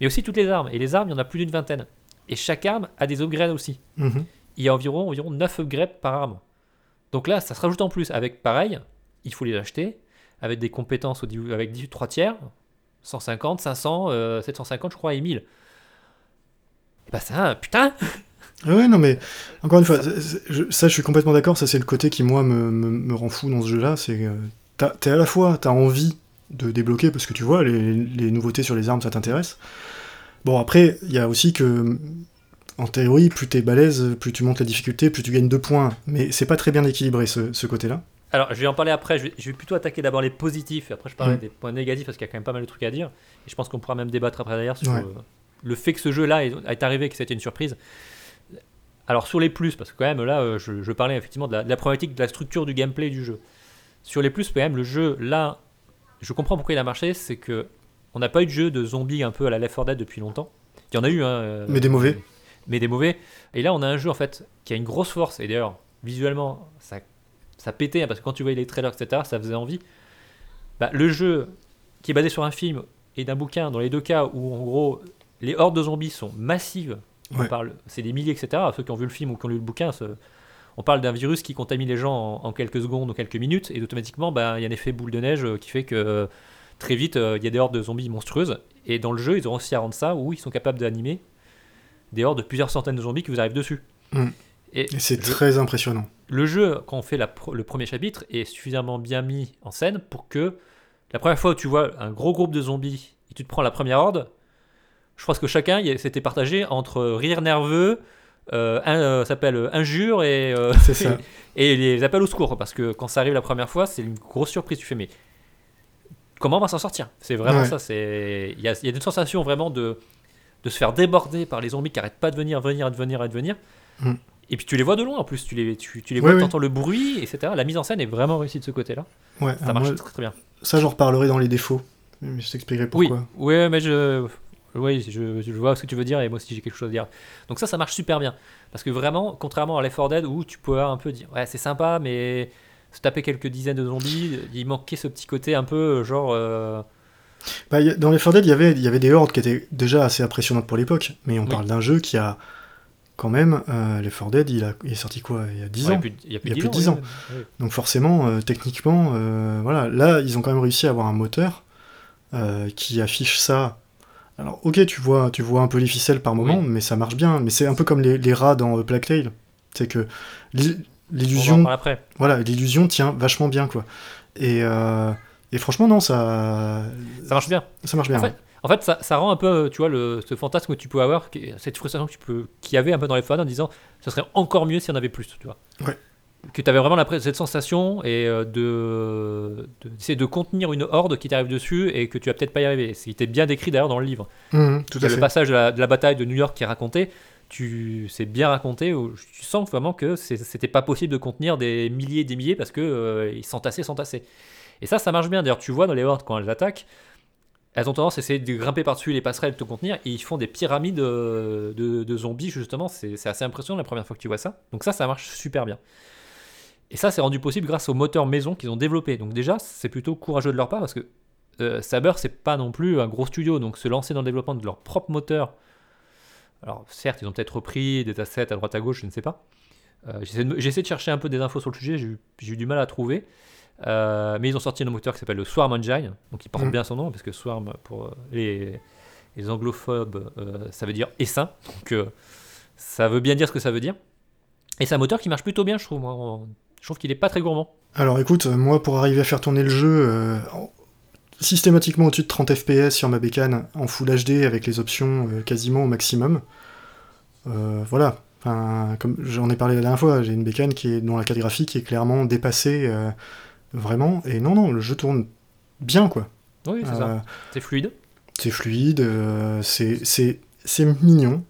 Mais aussi toutes les armes. Et les armes, il y en a plus d'une vingtaine. Et chaque arme a des upgrades aussi. Mhm. Il y a environ, environ 9 upgrades par arme. Donc là, ça se rajoute en plus avec pareil, il faut les acheter, avec des compétences avec 18 3 tiers, 150, 500, euh, 750, je crois, et 1000. Et bah ça, putain Ah Ouais, non, mais encore une fois, ça, je suis complètement d'accord. Ça, c'est le côté qui, moi, me, rend fou dans ce jeu-là. C'est t'as- t'es à la fois, t'as envie de débloquer parce que tu vois, les, nouveautés sur les armes, ça t'intéresse. Bon, après, il y a aussi que, en théorie, plus t'es balèze, plus tu montes la difficulté, plus tu gagnes deux points. Mais c'est pas très bien équilibré, ce côté-là. Alors, je vais en parler après, je vais, je vais plutôt attaquer d'abord les positifs, et après je parlerai des points négatifs, parce qu'il y a quand même pas mal de trucs à dire. Et je pense qu'on pourra même débattre après d'ailleurs sur Ouais. le fait que ce jeu-là est, est arrivé, que c'était une surprise. Alors, sur les plus, parce que quand même, là, euh, je, je parlais effectivement de la, de la problématique de la structure du gameplay du jeu. Sur les plus, quand même, le jeu, là, je comprends pourquoi il a marché, c'est que on n'a pas eu de jeu de zombies un peu à la Left 4 Dead depuis longtemps. Il y en a eu, hein. euh, Mais des mauvais. Mais des mauvais. Et là, on a un jeu, en fait, qui a une grosse force, et d'ailleurs, visuellement, ça ça pétait, hein, parce que quand tu voyais les trailers, etc., ça faisait envie. Bah, le jeu, qui est basé sur un film et d'un bouquin, dans les deux cas où, en gros, les hordes de zombies sont massives, on parle, c'est des milliers, etc., ceux qui ont vu le film ou qui ont lu le bouquin, on parle d'un virus qui contamine les gens en, en quelques secondes ou quelques minutes, et automatiquement, bah, il y a un effet boule de neige euh, qui fait que euh, très vite, euh, il y a des hordes de zombies monstrueuses, et dans le jeu, ils ont aussi à rendre ça, où ils sont capables d'animer des hordes de plusieurs centaines de zombies qui vous arrivent dessus. Mm. Et Et c'est très impressionnant. le jeu, quand on fait la le premier chapitre, est suffisamment bien mis en scène pour que la première fois où tu vois un gros groupe de zombies et tu te prends la première horde, je pense que chacun s'était partagé entre rire nerveux, euh, un, euh, s'appelle euh, injure et, euh, et les appels au secours. Parce que quand ça arrive la première fois, c'est une grosse surprise. Tu fais, mais comment on va s'en sortir? C'est vraiment Ouais. ça. Il y a, il y a une sensation vraiment de, de se faire déborder par les zombies qui arrêtent pas de venir, venir, de venir, de venir. Mm. Et puis tu les vois de loin en plus, tu les, tu, tu les vois, ouais. tu entends le bruit, etc. La mise en scène est vraiment réussie de ce côté-là. Ouais, Ça alors marche moi, très, très bien. ça, j'en reparlerai dans les défauts. Mais je t'expliquerai pourquoi. Oui, mais je, oui, je, je vois ce que tu veux dire et moi aussi j'ai quelque chose à dire. Donc ça, ça marche super bien parce que vraiment, contrairement à Left 4 Dead où tu peux un peu dire, ouais, c'est sympa, mais se taper quelques dizaines de zombies, il manquait ce petit côté un peu genre. euh, Bah, a- dans les 4 Dead, il y avait- il y avait des hordes qui étaient déjà assez impressionnantes pour l'époque, mais on Oui. parle d'un jeu qui a quand même. Euh, les 4 Dead, il, a, il est sorti quoi Il y a 10 ouais, ans plus de- il y a plus, Il y a de plus de 10 ans. Donc forcément, euh, techniquement, euh, voilà, là, ils ont quand même réussi à avoir un moteur euh, qui affiche ça. Alors, ok, tu vois, tu vois un peu les ficelles par moment, Oui. mais ça marche bien. Mais c'est un peu comme les, les rats dans Plague Tale. C'est que l'illusion, voilà, l'illusion tient vachement bien, quoi. Et, et franchement, non, ça, Ça marche bien. ça marche bien. En fait, en fait, ça, ça rend un peu, tu vois, le, ce fantasme que tu peux avoir, cette frustration que tu peux, qu'il y avait un peu dans les fans en disant, ça serait encore mieux s'il y en avait plus, tu vois. Ouais. Que tu avais vraiment cette sensation et euh, de, de- d'essayer de contenir une horde qui t'arrive dessus et que tu vas peut-être pas y arriver. C'était bien décrit d'ailleurs dans le livre. Mhm, tout Il y à le fait. passage de la, de la bataille de New York qui est raconté. Tu, c'est bien raconté. où tu sens vraiment que c'était pas possible de contenir des milliers et des milliers parce que euh, ils s'entassaient, s'entassaient. Et ça, ça marche bien. D'ailleurs, tu vois dans les hordes quand elles attaquent, elles ont tendance à essayer de grimper par-dessus les passerelles, de te contenir, et ils font des pyramides euh, de, zombies justement. C'est assez impressionnant la première fois que tu vois ça. Donc ça, ça marche super bien. Et ça, c'est rendu possible grâce au moteur maison qu'ils ont développé. Donc déjà, c'est plutôt courageux de leur part parce que euh, Saber, c'est pas non plus un gros studio, donc se lancer dans le développement de leur propre moteur. Alors certes, ils ont peut-être repris des assets à droite à gauche, je ne sais pas. Euh, J'essaie de, chercher un peu des infos sur le sujet, j'ai eu du mal à trouver. Euh, mais ils ont sorti un moteur qui s'appelle le Swarm Engine, donc il porte Mm. bien son nom, parce que Swarm, pour euh, les, les anglophobes, euh, ça veut dire essaim. Donc euh, ça veut bien dire ce que ça veut dire. Et c'est un moteur qui marche plutôt bien, je trouve. moi. Je trouve qu'il est pas très gourmand. Alors écoute, moi pour arriver à faire tourner le jeu en- systématiquement au-dessus de 30 FPS sur ma bécane en Full HD avec les options quasiment au maximum, voilà. Enfin, comme j'en ai parlé la dernière fois, j'ai une bécane qui est dont la carte graphique est clairement dépassée euh, vraiment. Et non non, le jeu tourne bien quoi. Oui, c'est Euh, ça. C'est fluide. c'est fluide, euh, c'est mignon.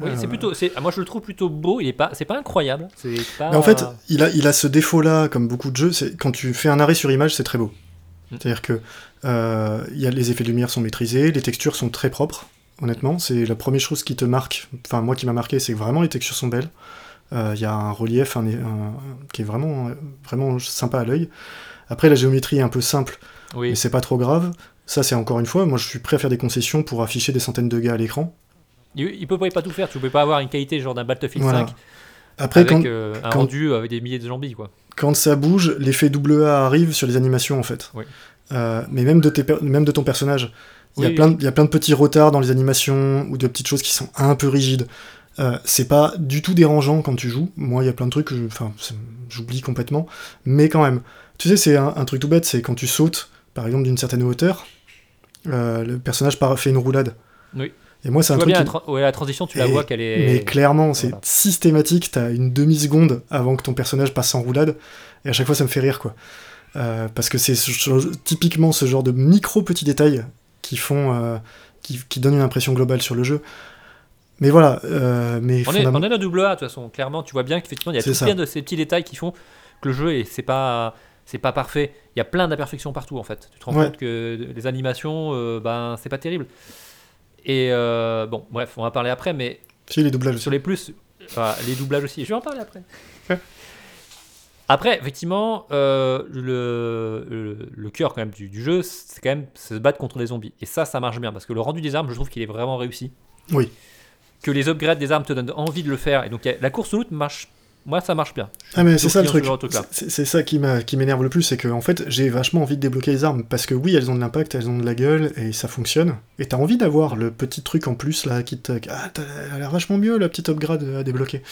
Oui, c'est Euh, plutôt. C'est, moi, je le trouve plôt beau. Il est pas. C'est pas incroyable. C'est pas. Mais en fait, il a, il a ce défaut-là, comme beaucoup de jeux, c'est quand tu fais un arrêt sur image, c'est très beau. Mm. C'est-à-dire que euh, y a, les effets de lumière sont maîtrisés, les textures sont très propres, honnêtement. C'est la première chose qui te marque, enfin moi qui m'a marqué, c'est que vraiment les textures sont belles. Euh, Il y a un relief un- un- qui est vraiment, vraiment sympa à l'œil. Après, la géométrie est un peu simple, oui. mais c'est pas trop grave. Ça, c'est encore une fois, moi je suis prêt à faire des concessions pour afficher des centaines de gars à l'écran. Il, il peut pas, tout faire. Tu peux pas avoir une qualité genre d'un Battlefield Voilà. 5 Après, avec quand, euh, un quand- rendu avec des milliers de zombies, quoi. quand ça bouge, l'effet double A arrive sur les animations en fait. Oui. Euh, mais même de, tes per- même de ton personnage. Il y, a Oui, plein oui. de, il y a plein de petits retards dans les animations ou de petites choses qui sont un peu rigides. Euh, c'est pas du tout dérangeant quand tu joues. Moi, il y a plein de trucs que enfin, j'oublie complètement. Mais quand même. Tu sais, c'est un, un truc tout bête, c'est quand tu sautes, par exemple, d'une certaine hauteur, euh, le personnage fait une roulade. Oui. Et moi, c'est un vois truc bien qui- la, tra- ouais, la transition, tu la Et- vois qu'elle est. mais clairement, c'est Voilà. systématique, t'as une demi-seconde avant que ton personnage passe en roulade, et à chaque fois ça me fait rire, quoi. Euh, parce que c'est ce typiquement ce genre de micro petits détails qui font. qui, qui donnent une impression globale sur le jeu. Mais voilà, euh, mais On est, fondamentalement- on est dans double A, de toute façon. Clairement, tu vois bien qu'effectivement, il y a tout ça. plein de ces petits détails qui font que le jeu, est, c'est pas. C'est pas parfait. Il y a plein d'imperfections partout en fait. Tu te rends Ouais. compte que les animations, euh, ben c'est pas terrible. Et euh, bon, bref, on va parler après, mais Si, les doublages aussi. sur les plus, enfin, les doublages aussi. Je vais en parler après. Après, effectivement, euh, le, le, le cœur quand même du, du jeu, c'est quand même se battre contre des zombies. Et ça, ça marche bien parce que le rendu des armes, je trouve qu'il est vraiment réussi. Oui. Que les upgrades des armes te donnent envie de le faire. Et donc, la course au loot marche. Moi, ça marche bien. Ah mais c'est ça le truc. C'est ça qui m'énerve le plus, c'est que en fait j'ai vachement envie de débloquer les armes parce que oui elles ont de l'impact, elles ont de la gueule et ça fonctionne. Et t'as envie d'avoir le petit truc en plus là qui te ah t'as l'air vachement mieux la petite upgrade à débloquer.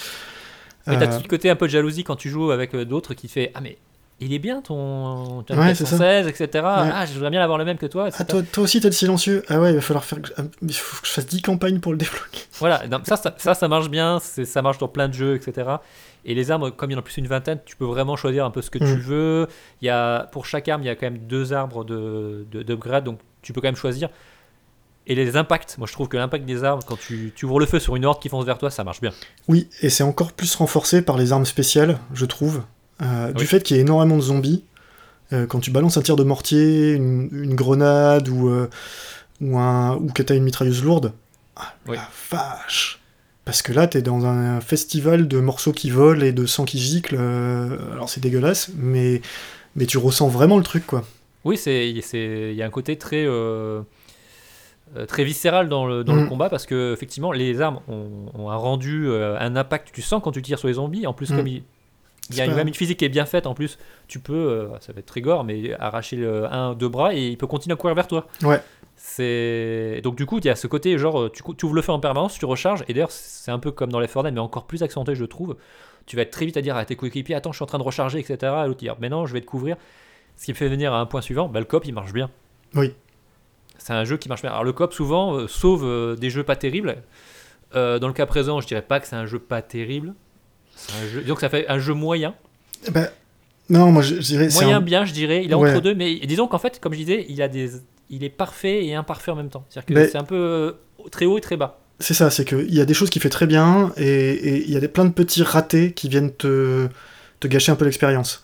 Mais t'as Euh, ce côté un peu de jalousie quand tu joues avec euh, d'autres qui te fait Ah, mais il est bien ton, ton Ouais, FPS c'est ça. 116, etc. Ah, je voudrais bien avoir le même que toi, etc. Ah, toi, toi aussi t'as le silencieux. Ah ouais, il va falloir faire. que je- ah, Il faut que je fasse 10 campagnes pour le débloquer. Voilà, non, ça, ça, ça, ça marche bien, ça marche dans plein de jeux, etc. Et les armes, comme il y en a plus une vingtaine, tu peux vraiment choisir un peu ce que tu Mm. veux. Il y a, pour chaque arme, il y a quand même deux arbres de, de, d'upgrade, donc tu peux quand même choisir. Et les impacts, moi je trouve que l'impact des armes, quand tu, tu ouvres le feu sur une horde qui fonce vers toi, ça marche bien. Oui, et c'est encore plus renforcé par les armes spéciales, je trouve. Euh, Du fait qu'il y ait énormément de zombies, euh, quand tu balances un tir de mortier, une, une grenade ou, euh, ou, un, ou que t'as une mitrailleuse lourde, ah, Oui. la vache Parce que là, t'es dans un festival de morceaux qui volent et de sang qui gicle. euh, alors c'est dégueulasse, mais, mais tu ressens vraiment le truc, quoi. Oui, c'est, c'est, il y a un côté très, très viscéral dans, le, dans le Mm. combat parce que effectivement, les armes ont, ont un rendu, euh, un impact. Tu sens quand tu tires sur les zombies. En plus, Mm. comme il, il y a pas- même une physique qui est bien faite. En plus, tu peux, euh, ça va être très gore, mais arracher le, un, deux bras et il peut continuer à courir vers toi. Ouais. C'est donc du coup, il y a ce côté genre, tu, cou- tu ouvres le feu en permanence, tu recharges. Et d'ailleurs, c'est un peu comme dans les Dead, mais encore plus accentué, je trouve. Tu vas être très vite à dire à tes coéquipiers, attends, je suis en train de recharger, etc. Et l'autre dire, mais non, je vais te couvrir. Ce qui me fait venir à un point suivant, bah, le cop il marche bien. Oui. C'est un jeu qui marche bien. Alors le cop souvent euh, sauve euh, des jeux pas terribles. Euh, dans le cas présent, je dirais pas que c'est un jeu pas terrible. C'est un jeu... Donc ça fait un jeu moyen. Eh ben, non, moi je, je dirais. Moyen un- bien, je dirais. Il est Ouais. entre deux, mais disons qu'en fait, comme je disais, il, a des... il est parfait et imparfait en même temps. C'est-à-dire que Mais- c'est un peu euh, très haut et très bas. C'est ça, c'est qu'il y a des choses qu'il fait très bien et il y a des, plein de petits ratés qui viennent te, te gâcher un peu l'expérience.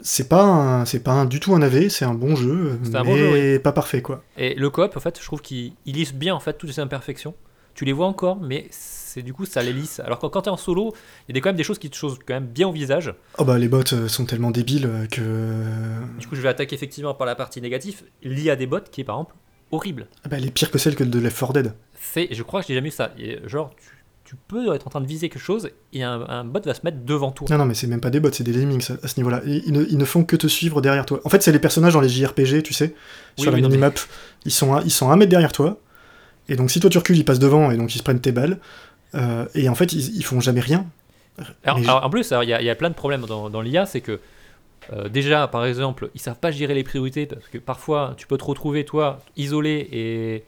C'est pas, c'est pas un- du tout un AV, c'est un bon jeu, mais bon jeu, pas parfait quoi. Et le coop, en fait, je trouve qu'il il lisse bien en fait toutes ces imperfections. tu les vois encore, mais c'est du coup ça les lisse. Alors que quand t'es en solo, il y a quand même des choses qui te choses quand même bien au visage. Oh bah les bots euh, sont tellement débiles euh, que. Du coup, je vais attaquer effectivement par la partie négative. L'IA des bots qui est par exemple horrible. Ah bah, elle est pire que celle que de Left 4 Dead. C'est, je crois que j'ai jamais vu ça. Et genre, tu, tu peux être en train de viser quelque chose et un, un bot va se mettre devant toi. Non, non, mais c'est même pas des bots, c'est des lemmings à, à ce niveau-là. Ils, ils ne, ils ne font que te suivre derrière toi. En fait, c'est les personnages dans les JRPG, tu sais, Oui, sur la non, mais- minimap. Ils, sont à, ils sont à un mètre derrière toi. Et donc, si toi tu recules, ils passent devant et donc ils se prennent tes balles. Euh, et en fait, ils, ils font jamais rien. Alors, alors, en plus, il y, a- il y a plein de problèmes dans, dans l'IA, c'est que euh, déjà, par exemple, ils savent pas gérer les priorités parce que parfois, tu peux te retrouver toi isolé et,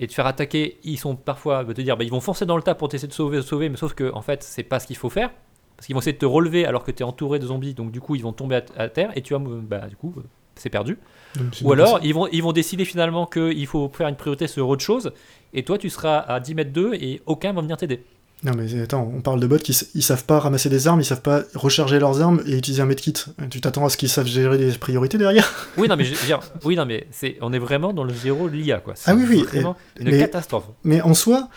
et te faire attaquer. Ils sont parfois, te dire, bah, ils vont foncer dans le tas pour t'essayer de sauver, sauver, mais sauf que en fait, c'est pas ce qu'il faut faire parce qu'ils vont essayer de te relever alors que tu es entouré de zombies, donc du coup, ils vont tomber à, à terre et tu vas, bah, du coup, euh, c'est perdu. Donc, Ou alors, ils vont, ils vont décider finalement qu'il faut faire une priorité sur autre chose et toi, tu seras à 10 mètres d'eux et aucun va venir t'aider. Non, mais attends, on parle de bots qui ils savent pas ramasser des armes, ils savent pas recharger leurs armes et utiliser un medkit. Tu t'attends à ce qu'ils savent gérer les priorités derrière? Oui, non, mais je dire, oui, non, mais c'est, on est vraiment dans le zéro de l'IA, quoi. Ah oui, oui, Vraiment une mais- catastrophe. Mais en soi,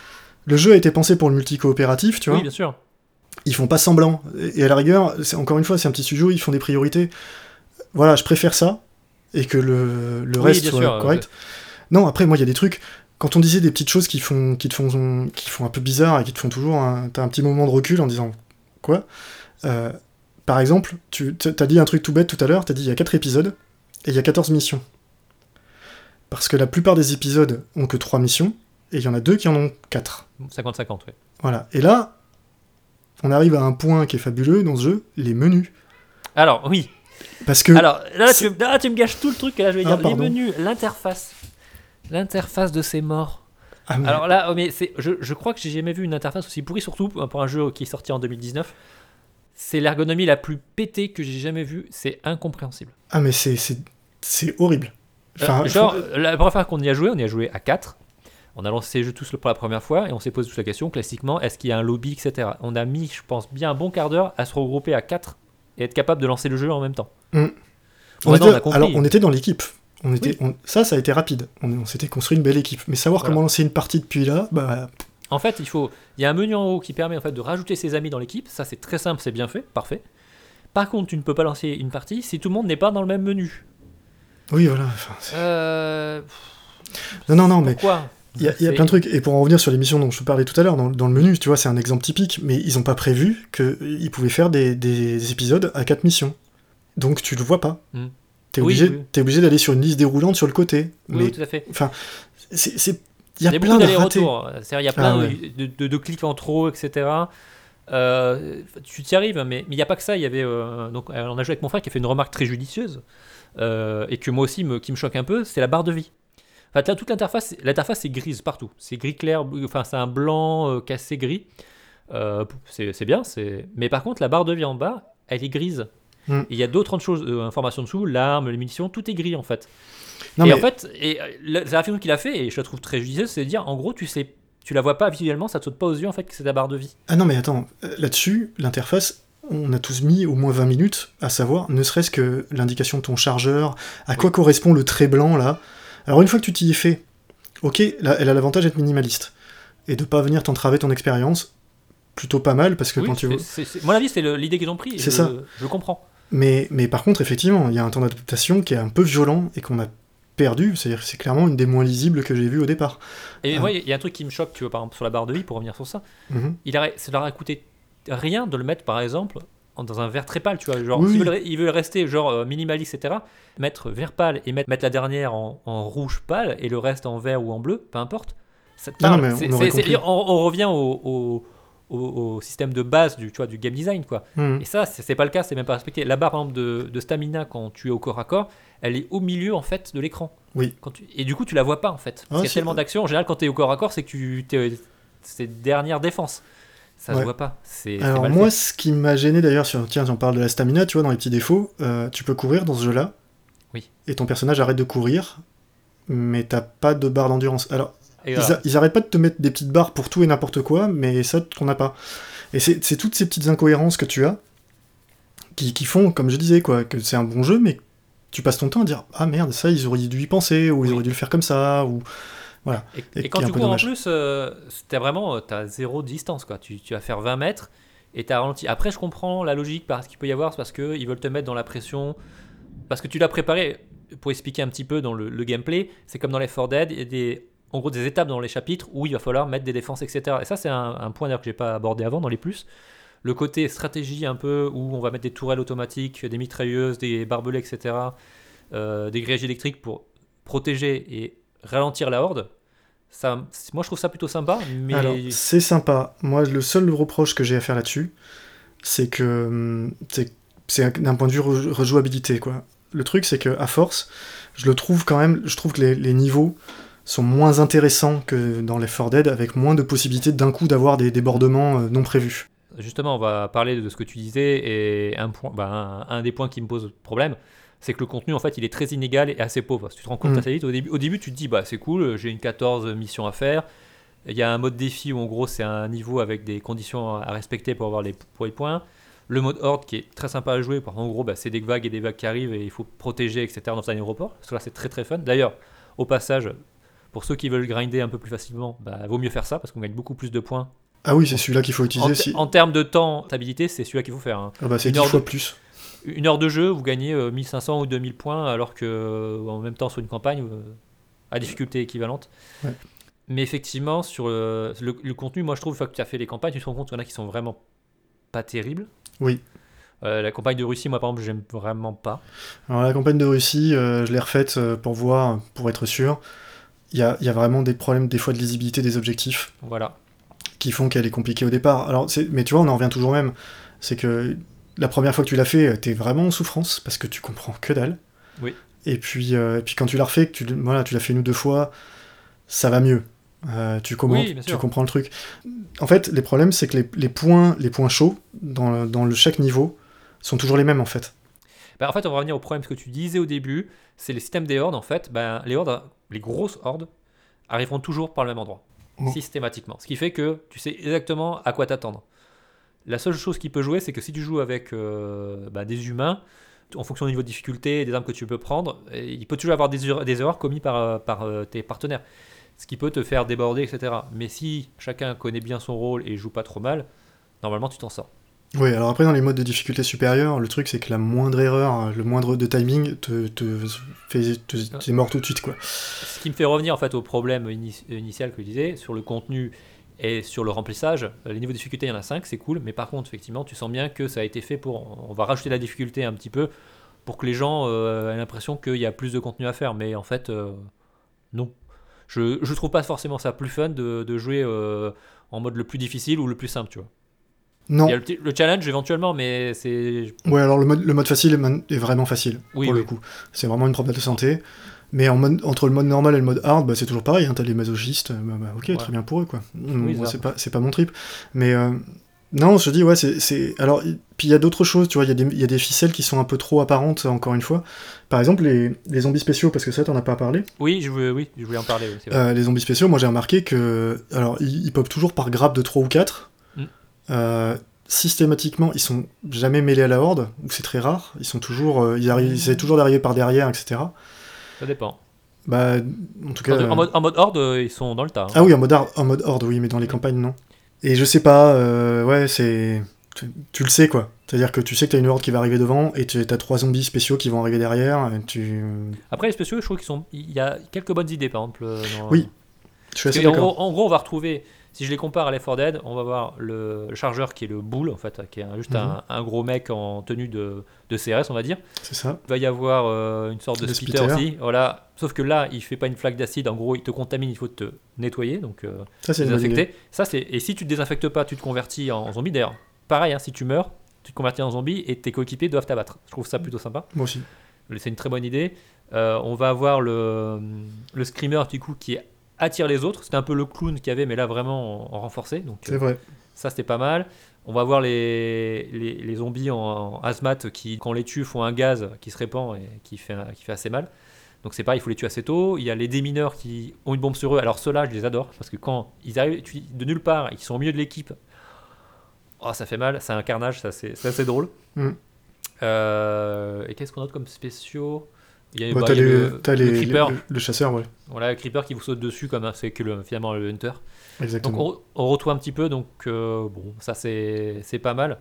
le jeu a été pensé pour le multi-coopératif, tu vois. Oui, bien sûr. ils font pas semblant. Et à la rigueur, c'est encore une fois, c'est un petit studio, ils font des priorités. Voilà, je préfère ça et que le, le Oui, reste soit sûr, correct. Non, après, moi, il y a des trucs. Quand on disait des petites choses qui font, qui te font, qui font un peu bizarre et qui te font toujours, un, t'as un petit moment de recul en disant quoi? Euh, par exemple, tu as dit un truc tout bête tout à l'heure. T'as dit il y a 4 épisodes et il y a 14 missions. Parce que la plupart des épisodes ont que 3 missions et il y en a deux qui en ont 4. 50-50, ouais. Voilà. Et là, on arrive à un point qui est fabuleux dans ce jeu, les menus. Alors, oui. Parce que Alors, là tu, là, tu me gâches tout le truc. Là, je vais Ah, dire les menus, l'interface. L'interface de ces morts. Ah, mais- Alors là, oh, mais c'est, je, je crois que j'ai jamais vu une interface aussi pourrie, surtout pour un jeu qui est sorti en 2019. C'est l'ergonomie la plus pétée que j'ai jamais vue. C'est incompréhensible. ah, mais c'est horrible. Euh, genre, faut- la première fois qu'on y a joué, on y a joué à 4. On a lancé les jeux tous pour la première fois et on s'est posé toute la question, classiquement, est-ce qu'il y a un lobby, etc. On a mis, je pense, bien un bon quart d'heure à se regrouper à 4 et être capable de lancer le jeu en même temps. Mm. On, était, on alors on était dans l'équipe. On était, on- ça, ça a été rapide. On, on s'était construit une belle équipe. Mais savoir Voilà. comment lancer une partie depuis là, bah, En fait, il faut, il y a un menu en haut qui permet en fait de rajouter ses amis dans l'équipe. Ça, c'est très simple, c'est bien fait, parfait. Par contre, tu ne peux pas lancer une partie si tout le monde n'est pas dans le même menu. oui, voilà. enfin, Euh... non, non, non, mais Pourquoi? Il y a, y plein de trucs. Et pour en revenir sur l'émission dont je te parlais tout à l'heure, dans, dans le menu, tu vois, c'est un exemple typique. Mais ils n'ont pas prévu qu'ils pouvaient faire des, des épisodes à 4 missions. Donc tu le vois pas. Mm. T'es Oui, obligé, oui. t'es obligé d'aller sur une liste déroulante sur le côté. Oui, mais tout à fait. c'est- il y a plein d'allers-retours. Il y a plein Ah de- ouais. de, de- de clics en trop, etc. Euh, tu t'y arrives, mais mais il n'y a pas que ça. Il y avait, euh, donc, euh, on a joué avec mon frère qui a fait une remarque très judicieuse euh, et que moi aussi me, qui me choque un peu. C'est la barre de vie. Enfin, toute l'interface, l'interface est grise partout. C'est gris clair, enfin c'est un blanc euh, cassé gris. Euh, c'est bien, c'est. Mais par contre, la barre de vie en bas, elle est grise. Mm. Et Il y a d'autres choses, euh, informations dessous, l'arme, les munitions, tout est gris en fait Non, et mais- en fait, et, euh, la, la réflexion qu'il a fait, et je la trouve très judicieuse, c'est de dire, en gros, tu sais, tu la vois pas visuellement, ça te saute pas aux yeux en fait que c'est ta barre de vie. Ah non, mais attends, là-dessus, l'interface, on a tous mis au moins 20 minutes à savoir, ne serait-ce que l'indication de ton chargeur, à quoi correspond le trait blanc là. Alors une fois que tu t'y es fait, ok, là, elle a l'avantage d'être minimaliste et de pas venir t'entraver ton expérience, plutôt pas mal parce que Oui, quand tu vois. c'est- mon avis, c'est l'idée qu'ils ont pris. C'est je- ça. Je comprends. Mais, mais par contre, effectivement, il y a un temps d'adaptation qui est un peu violent et qu'on a perdu, c'est-à-dire c'est clairement une des moins lisibles que j'ai vues au départ. Et Ah. moi, il y a un truc qui me choque, tu vois, par exemple, sur la barre de vie, pour revenir sur ça. Mhm. Il aurait, ça leur a coûté rien de le mettre, par exemple, dans un vert très pâle, tu vois. Genre, Oui, s'ils oui. veulent, ils veulent rester genre euh, minimaliste, etc. Mettre vert pâle et mettre, mettre la dernière en, en rouge pâle et le reste en vert ou en bleu, peu importe. Ça te Non, parle. non, mais on C'est- revient au, au- au- au système de base du, tu vois, du game design, quoi. Mhm. Et ça, c'est c'est pas le cas, c'est même pas respecté. La barre, par exemple, de, de stamina quand tu es au corps à corps, elle est au milieu, en fait, de l'écran. Oui. Quand tu... Et du coup, tu la vois pas, en fait. Parce Ah, qu'il y a tellement d'actions. En général, quand tu es au corps à corps, c'est que tu es. C'est dernière défense. Ça se voit pas. C'est Alors moi, fait. ce qui m'a gêné d'ailleurs, sur, tiens, j'en parle de la stamina, tu vois, dans les petits défauts, euh, tu peux courir dans ce jeu-là, Oui. et ton personnage arrête de courir, mais t'as pas de barre d'endurance. Alors, ils, voilà. a- ils arrêtent pas de te mettre des petites barres pour tout et n'importe quoi, mais ça, qu'on n'a pas. Et c'est c'est toutes ces petites incohérences que tu as, qui, qui font, comme je disais, quoi, que c'est un bon jeu, mais tu passes ton temps à dire, ah merde, ça, ils auraient dû y penser, ou ils Oui. auraient dû le faire comme ça, ou... Voilà. Et, Et quand tu cours en plus, euh, t'as vraiment t'as zéro distance. Quoi. Tu, tu vas faire 20 mètres et t'as ralenti. Après, je comprends la logique parce qu'il peut y avoir, c'est parce qu'ils veulent te mettre dans la pression. Parce que tu l'as préparé, pour expliquer un petit peu dans le, le gameplay, c'est comme dans les 4 Dead, il y a des, en gros des étapes dans les chapitres où il va falloir mettre des défenses, etc. Et ça, c'est un, un point d'ailleurs que j'ai pas abordé avant dans les plus. Le côté stratégie un peu où on va mettre des tourelles automatiques, des mitrailleuses, des barbelés, etc. euh, des gréges électriques pour protéger et ralentir la horde. Ça, moi, je trouve ça plutôt sympa, mais Alors, c'est sympa. Moi, le seul reproche que j'ai à faire là-dessus, c'est que hum, c'est d'un point de vue re- rejouabilité, quoi. Le truc, c'est que à force, je le trouve quand même, je trouve que les, les niveaux sont moins intéressants que dans les 4 Dead, avec moins de possibilités d'un coup d'avoir des débordements euh, non prévus. justement, on va parler de ce que tu disais et un, point, bah, un, un des points qui me pose problème, c'est que le contenu, en fait, il est très inégal et assez pauvre. Tu te rends compte Mm. assez vite. Au début, au début, tu te dis, bah, c'est cool, j'ai une 14 missions à faire. Il y a un mode défi où, en gros, c'est un niveau avec des conditions à respecter pour avoir les, pour les points. Le mode horde qui est très sympa à jouer. Parce qu'en gros, bah, c'est des vagues et des vagues qui arrivent et il faut protéger, etc. dans un aéroport. Là, c'est très très fun. D'ailleurs, au passage, pour ceux qui veulent grinder un peu plus facilement, bah, vaut mieux faire ça parce qu'on gagne beaucoup plus de points. Ah oui, c'est celui-là qu'il faut En, utiliser. te- si... en termes de temps, stabilité, c'est celui-là qu'il faut faire. hein. Ah bah, c'est une 10 heure fois de- plus. Une heure de jeu, vous gagnez euh, 1500 ou 2000 points, alors que euh, en même temps sur une campagne euh, à difficulté équivalente. Ouais. Mais effectivement, sur euh, le, le contenu, moi je trouve une fois que tu as fait les campagnes, tu te rends compte qu'il y en a qui sont vraiment pas terribles. Oui. Euh, la campagne de Russie, moi par exemple, j'aime vraiment pas. Alors la campagne de Russie, euh, je l'ai refaite euh, pour voir, pour être sûr. Il y a, y a vraiment des problèmes des fois de lisibilité des objectifs Voilà. qui font qu'elle est compliquée au départ. Alors, mais tu vois, on en revient toujours même. C'est que la première fois que tu l'as fait, t'es vraiment en souffrance parce que tu comprends que dalle. Oui. Et puis, euh, et puis quand tu l'as refait, que tu, voilà, tu l'as fait une ou deux fois, ça va mieux. Euh, tu, Oui, comprends le truc. En fait, les problèmes, c'est que les, les points, les points chauds dans, le- dans le, chaque niveau sont toujours les mêmes en fait. Bah, en fait, on va revenir au problème que tu disais au début, c'est le système des hordes. En fait, ben, les hordes, les grosses hordes, arriveront toujours par le même endroit, Oh. systématiquement. Ce qui fait que tu sais exactement à quoi t'attendre. La seule chose qui peut jouer, c'est que si tu joues avec euh, bah, des humains, en fonction du niveau de difficulté et des armes que tu peux prendre, il peut toujours avoir des, erreurs- des erreurs commises par, euh, par euh, tes partenaires. Ce qui peut te faire déborder, etc. Mais si chacun connaît bien son rôle et joue pas trop mal, normalement tu t'en sors. Oui, alors après, dans les modes de difficulté supérieure, le truc, c'est que la moindre erreur, le moindre de timing, te, te fait. te- T'es mort tout de suite, quoi. Ce qui me fait revenir en fait au problème ini- initial que je disais sur le contenu et sur le remplissage. Euh, Les niveaux de difficulté, il y en a 5, c'est cool, mais par contre, effectivement, tu sens bien que ça a été fait pour. On va rajouter la difficulté un petit peu pour que les gens euh, aient l'impression qu'il y a plus de contenu à faire, mais en fait, euh, non. Je, je trouve pas forcément ça plus fun de, de jouer euh, en mode le plus difficile ou le plus simple, tu vois. Non, Il y a le, challenge éventuellement, mais c'est. ouais, alors le mode, le mode facile est, vraiment facile, Oui, pour oui. le coup. C'est vraiment une problème de santé. Mais en mode, entre le mode normal et le mode hard, bah, c'est toujours pareil, hein, t'as les masochistes, bah, bah, ok, Ouais. très bien pour eux, quoi. Oui, c'est pas, c'est pas mon trip. Mais euh, non, je dis, ouais, c'est. Alors, puis il y a d'autres choses, tu vois, il y, a des- il y a des ficelles qui sont un peu trop apparentes, encore une fois. Par exemple, les, les zombies spéciaux, parce que ça, t'en as pas parlé. Oui, je voulais, oui, je voulais en parler. oui. Euh, les zombies spéciaux, moi j'ai remarqué que. Alors, ils, ils popent toujours par grappe de 3 ou 4. Mm. Euh, systématiquement, ils sont jamais mêlés à la horde, ou c'est très rare. Ils sont toujours. euh, ils, arrivent, ils essaient toujours d'arriver par derrière, etc. Ça dépend. Bah, en tout cas. En, en mode, en mode horde, euh, ils sont dans le tas. hein. Ah oui, en mode, en mode horde, oui, mais dans les campagnes, non. Et je sais pas, euh, ouais, c'est. Tu, tu le sais, quoi. C'est-à-dire que tu sais que t'as une horde qui va arriver devant, et tu as trois zombies spéciaux qui vont arriver derrière, et tu. Après, les spéciaux, je trouve qu'ils sont. Il y a quelques bonnes idées, par exemple. euh, dans- Oui, Je suis assez gros, en gros, on va retrouver. Si je les compare à Left 4 Dead, on va voir le, le chargeur qui est le boule, en fait, qui est un- juste un, Mhm. un gros mec en tenue de, de CRS, on va dire. C'est ça. Il va y avoir euh, une sorte de Le spitter spitter. aussi. Voilà. Sauf que là, il fait pas une flaque d'acide. En gros, il te contamine, il faut te nettoyer, donc euh, Ça, c'est désinfecter. Ça, c'est et si tu te désinfectes pas, tu te convertis en zombie. D'ailleurs, pareil, hein, si tu meurs, tu te convertis en zombie et tes coéquipiers doivent t'abattre. Je trouve ça plutôt sympa. Moi aussi. C'est une très bonne idée. Euh, on va avoir le, le screamer du coup qui attire les autres. C'était un peu le clown qu'il y avait, mais là vraiment en, en renforcé. Donc C'est euh, vrai. ça c'était pas mal. On va voir les, les, les zombies en, en qui, quand on les tue, font un gaz qui se répand et qui fait, qui fait assez mal. Donc c'est pareil, il faut les tuer assez tôt. Il y a les démineurs qui ont une bombe sur eux. Alors ceux-là, je les adore parce que quand ils arrivent de nulle part et qu'ils sont au milieu de l'équipe, oh, ça fait mal. C'est un carnage, ça c'est assez drôle. Mm. Euh, et qu'est-ce qu'on a comme spéciaux? Il y a, Bah, bah, t'as il y a les- le, t'as le les- creeper, le, le chasseur, ouais, voilà, le creeper qui vous saute dessus comme c'est que le, finalement le hunter. Donc exactement. on, on retrouve un petit peu, donc euh, bon, ça c'est c'est pas mal.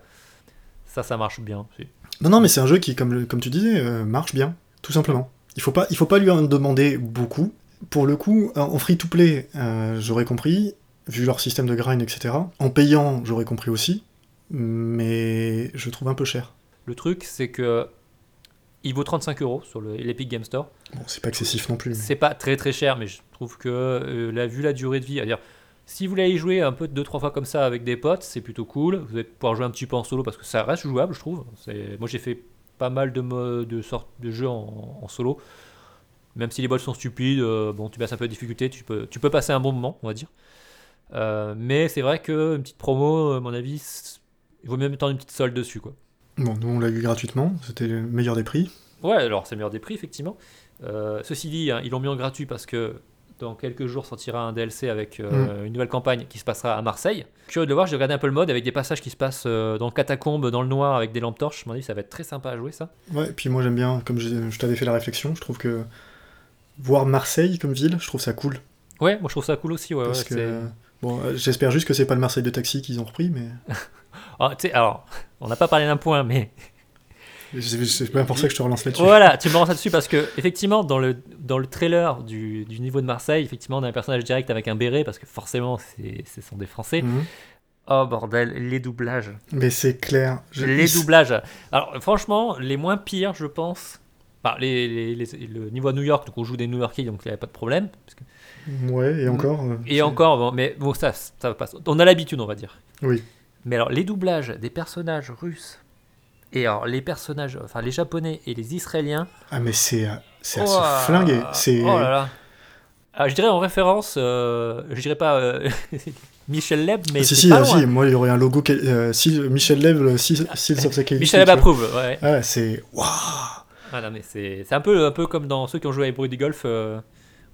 Ça, ça marche bien. c'est- Non, non, mais c'est un jeu qui, comme, comme tu disais, euh, marche bien, tout simplement. Il faut pas, il faut pas lui en demander beaucoup. Pour le coup, en en free-to-play, euh, j'aurais compris, vu leur système de grind, etc. En payant, j'aurais compris aussi, mais je trouve un peu cher. Le truc, c'est que il vaut 35 euros sur le- l'Epic Game Store. Bon, c'est pas excessif non plus. mais- C'est pas très très cher, mais je trouve que euh, la, vu la durée de vie, c'est-à-dire si vous voulez y jouer un peu deux trois fois comme ça avec des potes, c'est plutôt cool. Vous allez pouvoir jouer un petit peu en solo parce que ça reste jouable, je trouve. Moi j'ai fait pas mal de, de sortes de jeux en, en solo. Même si les bots sont stupides, euh, bon, tu baisses un peu de difficulté, tu peux, tu peux passer un bon moment, on va dire. Euh, mais c'est vrai qu'une petite promo, à mon avis, il vaut mieux mettre une petite solde dessus, quoi. Bon, nous on l'a eu gratuitement, c'était le meilleur des prix. Ouais, alors c'est le meilleur des prix, effectivement. Euh, ceci dit, hein, ils l'ont mis en gratuit parce que dans quelques jours sortira un DLC avec euh, une nouvelle campagne qui se passera à Marseille. Curieux de le voir, j'ai regardé un peu le mode avec des passages qui se passent euh, dans le catacombe, dans le noir, avec des lampes torches. À mon avis, ça va être très sympa à jouer, ça. Ouais, et puis moi j'aime bien, comme je, je t'avais fait la réflexion, je trouve que voir Marseille comme ville, je trouve ça cool. Ouais, moi je trouve ça cool aussi. Ouais, parce ouais, que. Bon, j'espère juste que c'est pas le Marseille de taxi qu'ils ont repris, mais. Ah, tu sais, alors, on n'a pas parlé d'un point, mais C'est bien pour ça que je te relance là-dessus. voilà, tu me rends ça dessus parce que, effectivement, dans le, dans le trailer du, du niveau de Marseille, effectivement, on a un personnage direct avec un béret parce que forcément, c'est- ce sont des Français. Mhm. Oh bordel, les doublages. Mais c'est clair. je- Les doublages. Alors, franchement, les moins pires, je pense. Enfin, les, les- les- le niveau à New York, donc on joue des New Yorkais, donc il n'y avait pas de problème. parce que- Ouais, et encore. euh, Et encore, bon, mais bon, ça, ça passe. On a l'habitude, on va dire. Oui. Mais alors, les doublages des personnages russes, et alors les personnages, enfin les japonais et les israéliens. Ah, mais c'est à, c'est à oh, se flinguer. C'est. Oh là là. Ah, je dirais en référence, euh, je dirais pas euh, Michel Leb, mais Ah, si, si, pas ah, loin. si, moi il y aurait un logo. euh, si, Michel Lève, le Seals Seals of Security. Michel Leb approuve, ouais. Ah, c'est. Waouh Ah non, mais c'est c'est un peu, un peu comme dans ceux qui ont joué à Bruit du Golf. euh,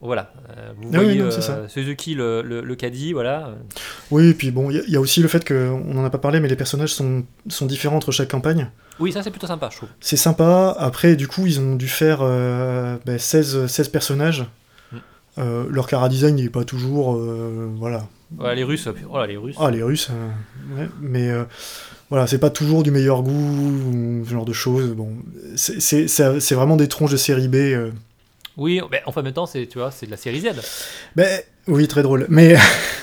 voilà, euh, vous Ah oui, voyez non, c'est euh, Suzuki, le, le, le caddie, voilà. Oui, et puis bon, il y, a- il y a aussi le fait que, on en a pas parlé, mais les personnages sont, sont différents entre chaque campagne. Oui, ça c'est plutôt sympa, je trouve. C'est sympa. Après, du coup, ils ont dû faire euh, bah, 16, 16 personnages. Mm. Euh, leur cara design n'est pas toujours. voilà. Ouais, les Russes, oh là, les Russes. Ah, les Russes, ouais, mais voilà, c'est pas toujours du meilleur goût, ou ce genre de choses. Bon, c'est vraiment des tronches de série B. Oui, mais en même temps, c'est tu vois, c'est de la série Z. Ben, oui, très drôle. Mais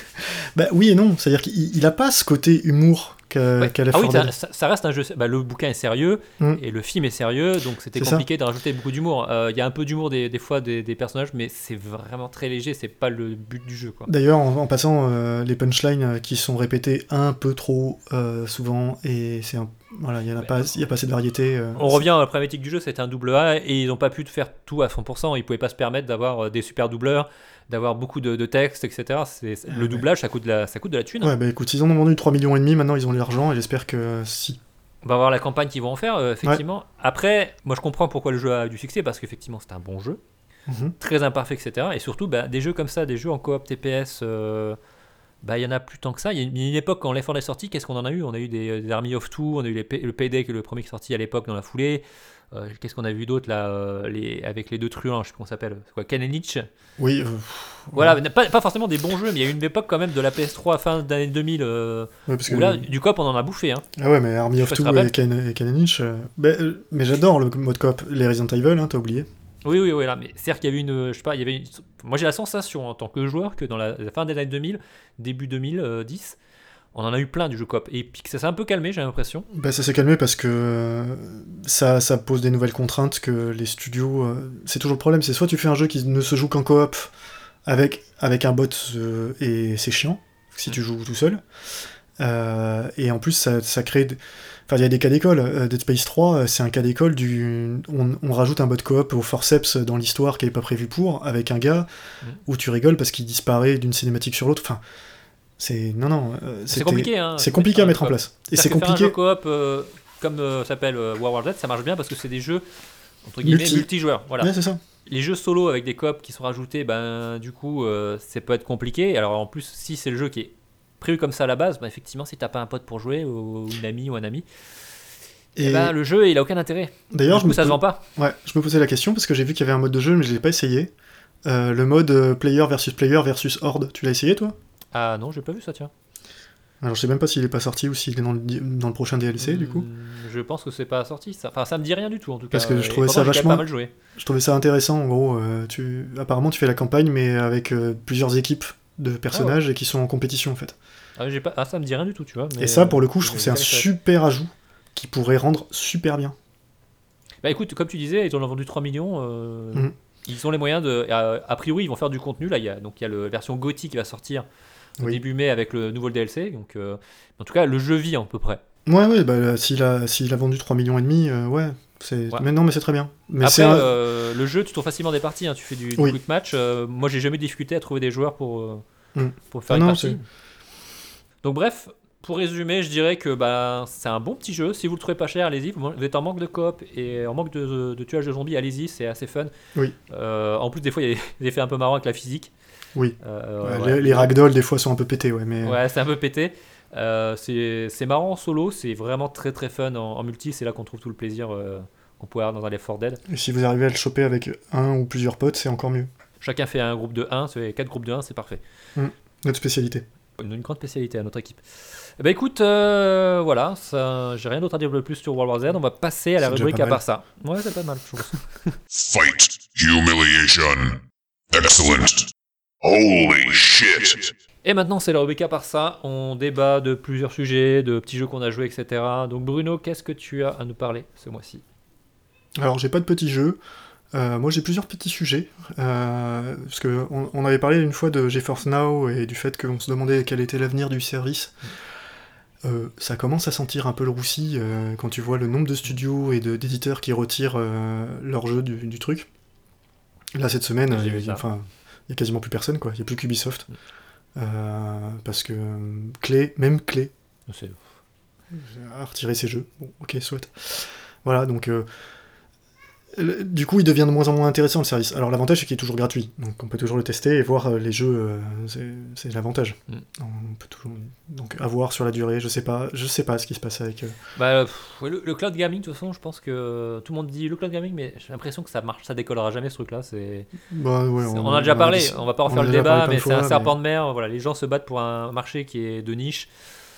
bah, oui et non, c'est-à-dire qu'il il a pas ce côté humour qu'a Ouais. la ah oui, ça, reste un jeu. bah, le bouquin est sérieux Mm. et le film est sérieux, donc c'était compliqué de rajouter beaucoup d'humour. Euh, Il y a un peu d'humour des, des fois des, des personnages, mais c'est vraiment très léger. C'est pas le but du jeu. D'ailleurs, en, en passant, euh, les punchlines euh, qui sont répétées un peu trop euh, souvent, et c'est un- voilà, il y en a pas, assez de variété. euh, On revient à la problématique du jeu, c'était un double A et ils n'ont pas pu faire tout à 100%. Ils pouvaient pas se permettre d'avoir euh, des super doubleurs, d'avoir beaucoup de, de textes, etc. C'est- Ah le ouais. doublage, ça coûte de la, ça coûte de la thune. Ouais, bah écoute, ils en ont vendu 3 millions et demi, maintenant ils ont l'argent, et j'espère que si. On va voir la campagne qu'ils vont en faire, euh, effectivement. Après, moi je comprends pourquoi le jeu a du succès, parce qu'effectivement c'est un bon jeu, Mhm. très imparfait, etc. Et surtout, bah, des jeux comme ça, des jeux en coop TPS, euh, bah, il y en a plus tant que ça. Il y a une, époque, quand Left 4 Dead est sorti, qu'est-ce qu'on en a eu? On a eu des, des Army of Two, on a eu les P- le Payday, qui est le premier qui est sorti à l'époque dans la foulée. Euh, qu'est-ce qu'on a vu d'autre là euh, les, Avec les deux truands, je sais pas comment s'appelle. C'est quoi Nietzsche Oui, euh, Voilà, pas, pas forcément des bons jeux, mais il y a eu une époque quand même de la PS3 fin d'année 2000 euh, ouais, parce que, où là, du cop, on en a bouffé. Hein. Ah ouais, mais Army Je of Two et Ken, et euh, bah, euh, mais j'adore le mode coop. Les Resident Evil, hein, t'as oublié. Oui, oui, oui, là, mais c'est-à-dire qu'il y avait une, je sais pas, il y avait une- moi j'ai la sensation en tant que joueur que dans la, la fin des années 2000, début 2010, on en a eu plein du jeu coop et puis que ça s'est un peu calmé, j'ai l'impression. Bah, ça s'est calmé parce que euh, ça, ça pose des nouvelles contraintes que les studios. euh, c'est toujours le problème, c'est soit tu fais un jeu qui ne se joue qu'en coop avec, avec un bot euh, et c'est chiant si tu joues tout seul. Euh, et en plus, ça, ça crée. d- Enfin, il y a des cas d'école. Euh, Dead Space 3, euh, c'est un cas d'école du. On, on rajoute un bot coop au forceps dans l'histoire qui n'est pas prévu pour, avec un gars Mhm. où tu rigoles parce qu'il disparaît d'une cinématique sur l'autre. Enfin, c'est. Non, non. euh, C'est compliqué, hein. C'est compliqué à mettre en coop. place. Et c'est que faire un compliqué. jeu coop euh, comme euh, s'appelle euh, War Z, ça marche bien parce que c'est des jeux entre guillemets Multi. multijoueurs. Voilà. Ouais, c'est ça. Les jeux solo avec des coops qui sont rajoutés, ben du coup, euh, ça peut être compliqué. Alors en plus, si c'est le jeu qui est prévu comme ça à la base, ben, effectivement, si t'as pas un pote pour jouer ou une amie ou un ami, Et Et ben, le jeu, il a aucun intérêt. d'ailleurs, je me, ça se vend pas. ouais, je me posais la question parce que j'ai vu qu'il y avait un mode de jeu, mais je l'ai pas essayé. Euh, le mode euh, player versus player versus horde, tu l'as essayé toi? Ah non, j'ai pas vu ça, tiens. Alors je sais même pas s'il est pas sorti ou s'il est dans le, di- dans le prochain DLC du coup. Hmm, Je pense que c'est pas sorti ça. Enfin, ça me dit rien du tout en tout cas. Parce que je trouvais ça vachement- même pas mal joué. Je trouvais ça intéressant en gros. euh, tu... Apparemment tu fais la campagne mais avec euh, plusieurs équipes de personnages et qui sont en compétition en fait. Ah, j'ai pas... ah, ça me dit rien du tout, tu vois. mais- et ça pour le coup je trouve que c'est un super ajout qui pourrait rendre super bien. Bah écoute, comme tu disais, ils en ont vendu 3 millions. euh, Mhm. Ils ont les moyens de. A, a priori, ils vont faire du contenu. Là, il y a, donc il y a la version Gothic qui va sortir au Oui. début mai avec le nouveau DLC. Donc, euh, en tout cas, le jeu vit à peu près. Ouais ouais bah s'il a, a vendu 3 millions et demi, euh, ouais. Ouais. Mais non mais c'est très bien. Mais Après, un- euh, le jeu, tu trouves facilement des parties. hein. Tu fais du, du Oui. quick match. Euh, moi, j'ai jamais eu de difficulté à trouver des joueurs pour, euh, Mhm. pour faire Ah une non, partie. Donc, bref. Pour résumer, je dirais que bah, c'est un bon petit jeu. Si vous le trouvez pas cher, allez-y. Vous êtes en manque de coop et en manque de, de tuage de zombies, allez-y, c'est assez fun. Oui. Euh, en plus, des fois, il y a des effets un peu marrants avec la physique. Oui. Ouais, ouais. les, les ragdoll des fois sont un peu pétés ouais mais. Ouais, c'est un peu pété. Euh, c'est c'est marrant en solo, c'est vraiment très très fun en, en multi. C'est là qu'on trouve tout le plaisir euh, qu'on pourrait avoir dans un Left 4 Dead. Et si vous arrivez à le choper avec un ou plusieurs potes, c'est encore mieux. Chacun fait un groupe de 1, c'est 4 groupes de 1, c'est parfait. Notre spécialité. Une, une grande spécialité à notre équipe. Eh ben écoute, euh, voilà, j'ai rien d'autre à dire de plus sur World War Z. On va passer à la rubrique à part ça. Ouais, c'est pas mal, je trouve. Fight. Humiliation. Excellent. Holy shit. Et maintenant, c'est la à part ça. On débat de plusieurs sujets, de petits jeux qu'on a joués, etc. Donc Bruno, qu'est-ce que tu as à nous parler ce mois-ci? Alors, j'ai pas de petits jeux. Euh, moi, j'ai plusieurs petits sujets. euh, parce que on, avait parlé une fois de GeForce Now et du fait qu'on se demandait quel était l'avenir du service. Euh, ça commence à sentir un peu le roussi quand tu vois le nombre de studios et d'éditeurs qui retirent leur jeu du, du truc. Là, cette semaine, il y, il y a quasiment plus personne, quoi. Il y a plus qu'Ubisoft. Euh, parce que euh, Clé, même Clé, C'est- à retirer ses jeux. Bon, ok, soit. Voilà, donc. euh, du coup, il devient de moins en moins intéressant le service. Alors, l'avantage, c'est qu'il est toujours gratuit. Donc, on peut toujours le tester et voir euh, les jeux. euh, c'est- l'avantage. Mm. On peut toujours. Donc, à voir sur la durée. Je sais pas, je sais pas ce qui se passe avec. euh, Bah, pff, le, le cloud gaming, de toute façon, je pense que tout le monde dit le cloud gaming, mais j'ai l'impression que ça marche, ça décollera jamais ce truc-là. C'est, Bah, ouais, on, en a déjà parlé, on va pas on refaire le débat, mais c'est un serpent de mer. Voilà, les gens se battent pour un marché qui est de niche.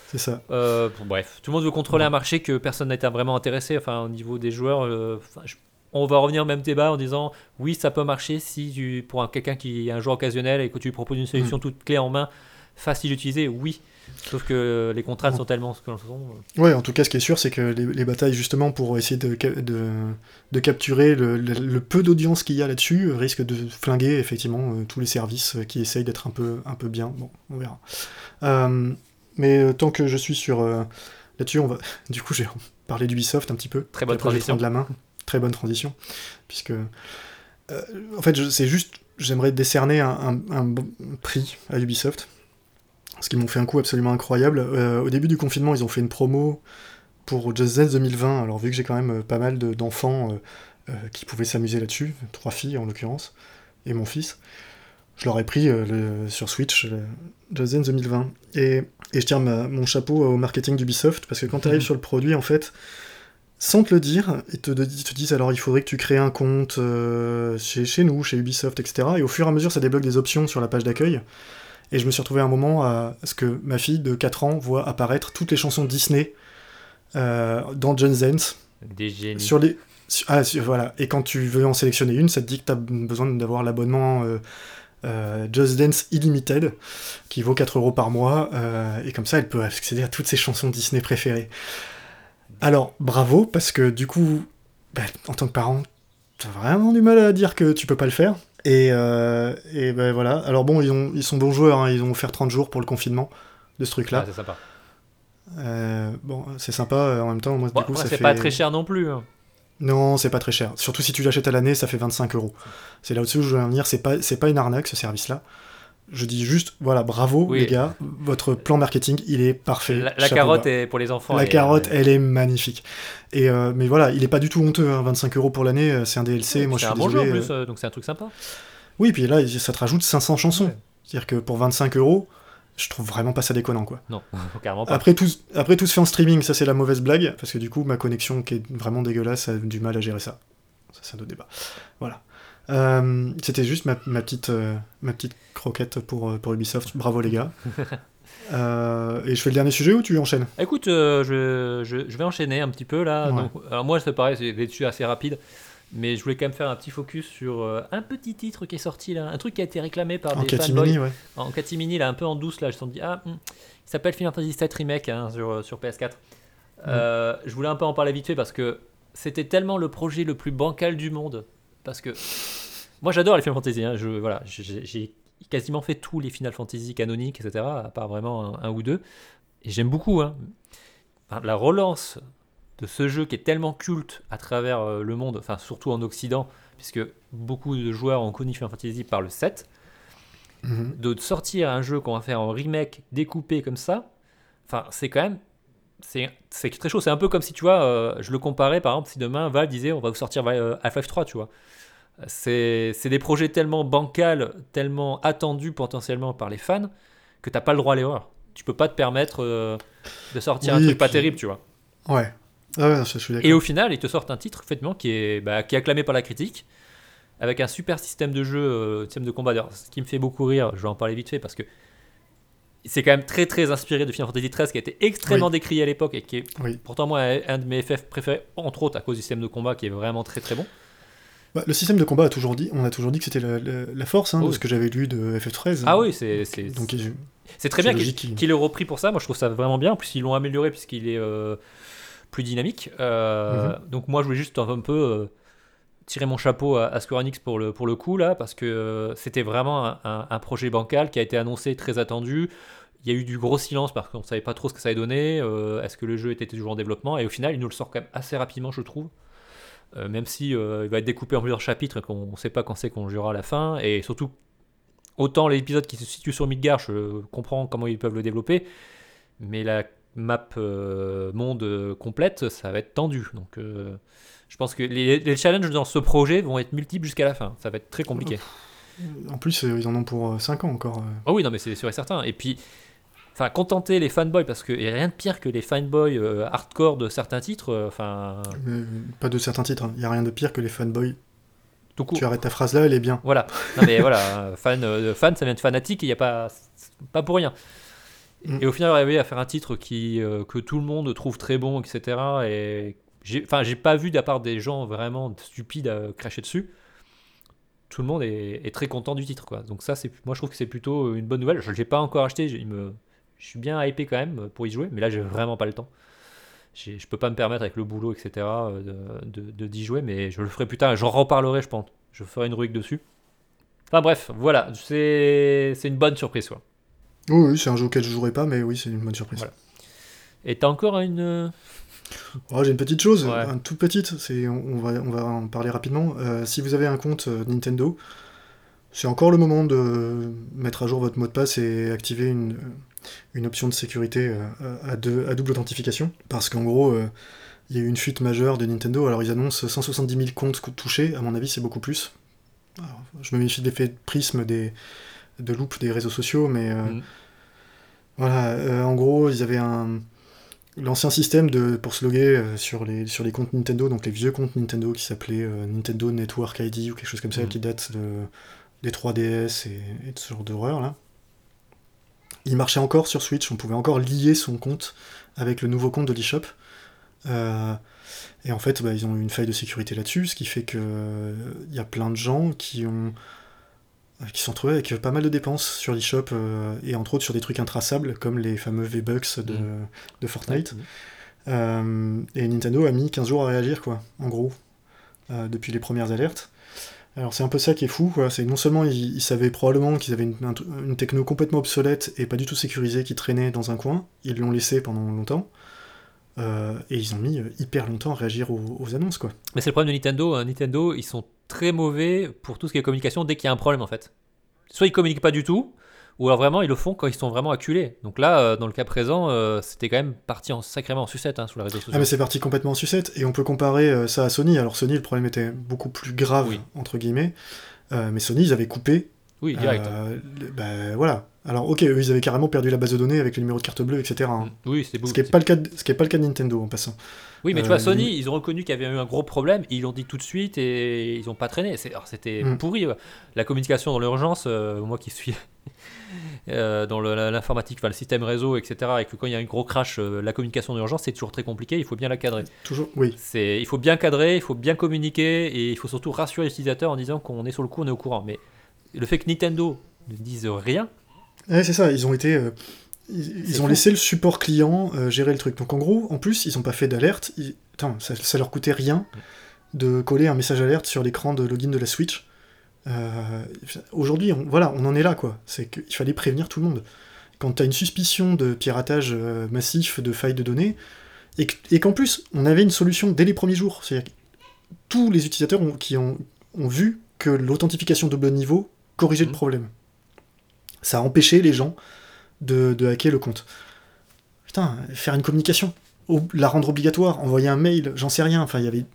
C'est ça. Euh, bon, bref, tout le monde veut contrôler un marché que personne n'a été vraiment intéressé. Enfin, au niveau des joueurs, euh, je- on va revenir au même débat en disant oui, ça peut marcher si tu, pour un- quelqu'un qui est un joueur occasionnel et que tu lui proposes une solution Mm. toute clé en main, facile d'utiliser, oui. Sauf que les contraintes sont tellement ce Ouais, en tout cas, ce qui est sûr, c'est que les, les batailles, justement, pour essayer de, de, de capturer le, le- le peu d'audience qu'il y a là-dessus, euh, risquent de flinguer, effectivement, euh, tous les services euh, qui essayent d'être un peu, un peu bien. Bon, on verra. Euh, mais tant que je suis sur... euh, là-dessus, on va... Du coup, j'ai parlé d'Ubisoft un petit peu. Très bonne transition. prendre la main. Très bonne transition. Puisque... euh, en fait, c'est juste... J'aimerais décerner un, un- un bon prix à Ubisoft. Parce qu'ils m'ont fait un coup absolument incroyable. Euh, au début du confinement, ils ont fait une promo pour Just Dance 2020. Alors, vu que j'ai quand même euh, pas mal de- d'enfants qui pouvaient s'amuser là-dessus, trois filles en l'occurrence, et mon fils, je leur ai pris euh, le- sur Switch Just Dance 2020. Et, et je tire ma- mon chapeau au marketing d'Ubisoft, parce que quand tu arrives Mhm. sur le produit, en fait, sans te le dire, ils te, ils te disent alors il faudrait que tu crées un compte euh, chez, chez nous, chez Ubisoft, etc. Et au fur et à mesure, ça débloque des options sur la page d'accueil. Et je me suis retrouvé à un moment à ce que ma fille de 4 ans voit apparaître toutes les chansons Disney euh, dans Just Dance Des génies. sur les. sur- ah, sur- voilà. Et quand tu veux en sélectionner une, ça te dit que tu as besoin d'avoir l'abonnement euh, euh, Just Dance Illimited, qui vaut 4 euros par mois. et comme ça, elle peut accéder à toutes ses chansons Disney préférées. Alors, bravo, parce que du coup, bah, en tant que parent, t'as vraiment du mal à dire que tu peux pas le faire. Et, euh, et ben voilà. Alors bon, ils, ont, ils sont bons joueurs, hein, ils ont offert 30 jours pour le confinement de ce Ah, truc-là. c'est sympa. Euh, bon, c'est sympa, euh, en même temps, moi, Bon, du coup, après, ça c'est fait... pas très cher non plus. hein. Non, c'est pas très cher. Surtout si tu l'achètes à l'année, ça fait 25 euros. C'est là-dessus où je veux en venir. C'est pas, c'est pas une arnaque ce service-là. Je dis juste, voilà, bravo Oui. les gars, votre plan marketing, il est parfait. La, carotte est pour les enfants. La carotte, euh, elle est magnifique. Et euh, mais voilà, il est pas du tout honteux. hein, 25 euros pour l'année, euh, c'est un DLC. moi, je suis un bon jeu en désolé. plus, euh, donc c'est un truc sympa. Oui, puis là, ça te rajoute 500 chansons. Ouais. C'est-à-dire que pour 25 euros, je trouve vraiment pas ça déconnant quoi. Non, carrément pas. Après tout, après tout se fait en streaming, ça c'est la mauvaise blague, parce que du coup ma connexion qui est vraiment dégueulasse a du mal à gérer ça. Ça c'est un autre débat. Voilà. Euh, C'était juste ma, ma petite, euh, ma petite croquette pour, euh, pour Ubisoft. Bravo les gars. Euh, et je fais le dernier sujet ou tu enchaînes? Écoute, je, je- je vais enchaîner un petit peu là. Ouais. Donc, alors moi, c'est pareil, c'est dessus assez rapide. Mais je voulais quand même faire un petit focus sur un petit titre qui est sorti là, un truc qui a été réclamé par En des fanboys. catimini, ouais. En catimini, là, un peu en douce, là, je me suis dit, ah, hmm, il s'appelle Final Fantasy VII Remake hein, sur, sur PS4. Euh, je voulais un peu en parler vite fait parce que c'était tellement le projet le plus bancal du monde. Parce que moi, j'adore les Final Fantasy. hein, je, voilà, j'ai quasiment fait tous les Final Fantasy canoniques, etc., à part vraiment un, un ou deux. Et j'aime beaucoup. hein. Enfin, la relance de ce jeu qui est tellement culte à travers euh, le monde, enfin surtout en Occident, puisque beaucoup de joueurs ont connu Final Fantasy par le 7 Mhm. de sortir un jeu qu'on va faire en remake découpé comme ça, enfin, c'est quand même. C'est c'est très chaud. C'est un peu comme si, tu vois, euh, je le comparais par exemple, si demain Valve disait on va vous sortir euh, Half-Life 3, tu vois. C'est des projets tellement bancals, tellement attendus potentiellement par les fans, que t'as pas le droit à l'erreur. Tu peux pas te permettre euh, de sortir un Oui, truc pas puis- terrible, tu vois. Ouais. Ah ouais, je suis d'accord. Et au final, ils te sortent un titre effectivement qui est, bah, qui est acclamé par la critique, avec un super système de jeu, euh, système de combat. D'ailleurs, ce qui me fait beaucoup rire, je vais en parler vite fait parce que c'est quand même très très inspiré de Final Fantasy XIII qui a été extrêmement décrié à l'époque et qui est Oui. pourtant moi un de mes FF préférés, entre autres à cause du système de combat qui est vraiment très très bon. Bah, le système de combat a toujours dit, on a toujours dit que c'était la, la- la force hein, Oh de oui. ce que j'avais lu de FF13. Ah oui, c'est Donc très bien qu'il ait repris pour ça. Moi je trouve ça vraiment bien. En plus ils l'ont amélioré puisqu'il est euh, plus dynamique. Euh, Mhm. Donc moi je voulais juste un, un peu euh, tirer mon chapeau à, à Square Enix pour le, pour le coup là parce que c'était vraiment un, un- un projet bancal qui a été annoncé très attendu. Il y a eu du gros silence parce qu'on ne savait pas trop ce que ça allait donner. Est-ce que le jeu était toujours en développement? Et au final, il nous le sort quand même assez rapidement, je trouve. Euh, même si euh, il va être découpé en plusieurs chapitres et qu'on ne sait pas quand c'est qu'on le jouera à la fin. Et surtout, autant l'épisode qui se situe sur Midgar, je comprends comment ils peuvent le développer. Mais la map euh, monde complète, ça va être tendu. Donc je pense que les, les challenges dans ce projet vont être multiples jusqu'à la fin. Ça va être très compliqué. En plus, ils en ont pour 5 ans encore. Oh oui, non, mais c'est sûr et certain. Et puis, enfin, contenter les fanboys, parce qu'il n'y a rien de pire que les fanboys euh, hardcore de certains titres. euh, Enfin, Euh, pas de certains titres. Il n'y a rien de pire que les fanboys. tout court. Tu arrêtes ta phrase là, elle est bien. Voilà. Non, mais voilà, euh, fan, euh, fan, ça vient de fanatique, il n'y a pas, pas pour rien. Mm. Et au final, arriver à faire un titre qui, que tout le monde trouve très bon, etc. Et enfin, j'ai pas vu, d'à part des gens vraiment stupides à cracher dessus, tout le monde est, est très content du titre, quoi. Donc ça, c'est, moi, je trouve que c'est plutôt une bonne nouvelle. Je l'ai pas encore acheté, il me, je suis bien hypé quand même pour y jouer, mais là, j'ai vraiment pas le temps. Je peux pas me permettre avec le boulot, etc., euh, de, de, de- d'y jouer, mais je le ferai plus tard. J'en reparlerai, je pense. Je ferai une rubrique dessus. Enfin bref, voilà, c'est c'est une bonne surprise, quoi. Oui, oui, c'est un jeu auquel je jouerai pas, mais oui, c'est une bonne surprise. Voilà. Et t'as encore une... Oh, J'ai une petite chose, Ouais. un toute petite, c'est, on, on va, on va en parler rapidement. Euh, si vous avez un compte euh, Nintendo, c'est encore le moment de mettre à jour votre mot de passe et activer une, une option de sécurité euh, à, deux- à double authentification. Parce qu'en gros, euh, il y a eu une fuite majeure de Nintendo. Alors ils annoncent 170 000 comptes touchés, à mon avis c'est beaucoup plus. Alors, je me méfie de l'effet de prisme des, de loupe des réseaux sociaux, mais euh, Mm. voilà, euh, en gros, ils avaient un l'ancien système de pour se loguer euh, sur les sur les comptes Nintendo, donc les vieux comptes Nintendo qui s'appelaient euh, Nintendo Network ID ou quelque chose comme ça, Mhm. qui date de des 3DS et, ce genre d'horreur là. Il marchait encore sur Switch, on pouvait encore lier son compte avec le nouveau compte de l'eShop. Euh, et en fait, bah, ils ont eu une faille de sécurité là-dessus, ce qui fait que euh, il y a plein de gens qui ont qui se sont retrouvés avec pas mal de dépenses sur l'eShop euh, et entre autres sur des trucs intraçables comme les fameux V-Bucks de, Mm. de Fortnite. Euh, et Nintendo a mis 15 jours à réagir, quoi, en gros, euh, depuis les premières alertes. Alors c'est un peu ça qui est fou, quoi. C'est non seulement ils, savaient probablement qu'ils avaient une, un- une techno complètement obsolète et pas du tout sécurisée qui traînait dans un coin, ils l'ont laissé pendant longtemps, euh, et ils ont mis euh, hyper longtemps à réagir aux, aux annonces, quoi. Mais c'est le problème de Nintendo. hein. Nintendo, ils sont très mauvais pour tout ce qui est communication dès qu'il y a un problème, en fait. Soit ils communiquent pas du tout, ou alors vraiment ils le font quand ils sont vraiment acculés. Donc là, euh, dans le cas présent, euh, c'était quand même parti en, sacrément en sucette hein, sur les réseaux sociaux. Ah mais c'est parti complètement en sucette, et on peut comparer euh, ça à Sony. Alors Sony, le problème était beaucoup plus grave, Oui. entre guillemets, mais Sony, ils avaient coupé oui, direct. Bah, voilà. Alors, ok, eux, ils avaient carrément perdu la base de données avec le numéro de carte bleue, etc. hein. Oui, c'est beau. Ce qui n'est pas, le cas de- ce qui est pas le cas de Nintendo en passant. Oui, mais tu Euh, vois, Sony, lui- ils ont reconnu qu'il y avait eu un gros problème, ils l'ont dit tout de suite et ils n'ont pas traîné. C'était Mm. pourri. ouais. La communication dans l'urgence, euh, moi qui suis euh, dans l'informatique, enfin, le système réseau, etc., et que quand il y a un gros crash, euh, la communication d'urgence, c'est toujours très compliqué, il faut bien la cadrer. Toujours, oui. Il faut bien cadrer, il faut bien communiquer et il faut surtout rassurer l'utilisateur en disant qu'on est sur le coup, on est au courant. Mais le fait que Nintendo ne dise rien, Ouais, c'est ça, ils ont été. euh, ils C'est ils ont fou. laissé le support client euh, gérer le truc. Donc en gros, en plus, ils n'ont pas fait d'alerte. ils- Putain, ça, ça leur coûtait rien de coller un message alerte sur l'écran de login de la Switch. Euh, Aujourd'hui, on, voilà, on en est là, quoi. C'est qu'il fallait prévenir tout le monde. Quand tu as une suspicion de piratage massif, de failles de données, et que- et qu'en plus, on avait une solution dès les premiers jours. C'est-à-dire que tous les utilisateurs ont- qui ont, ont vu que l'authentification double niveau corrigeait le Mhm. problème. Ça a empêché les gens de, de hacker le compte. Putain, faire une communication, la rendre obligatoire, envoyer un mail, j'en sais rien. Enfin, il y avait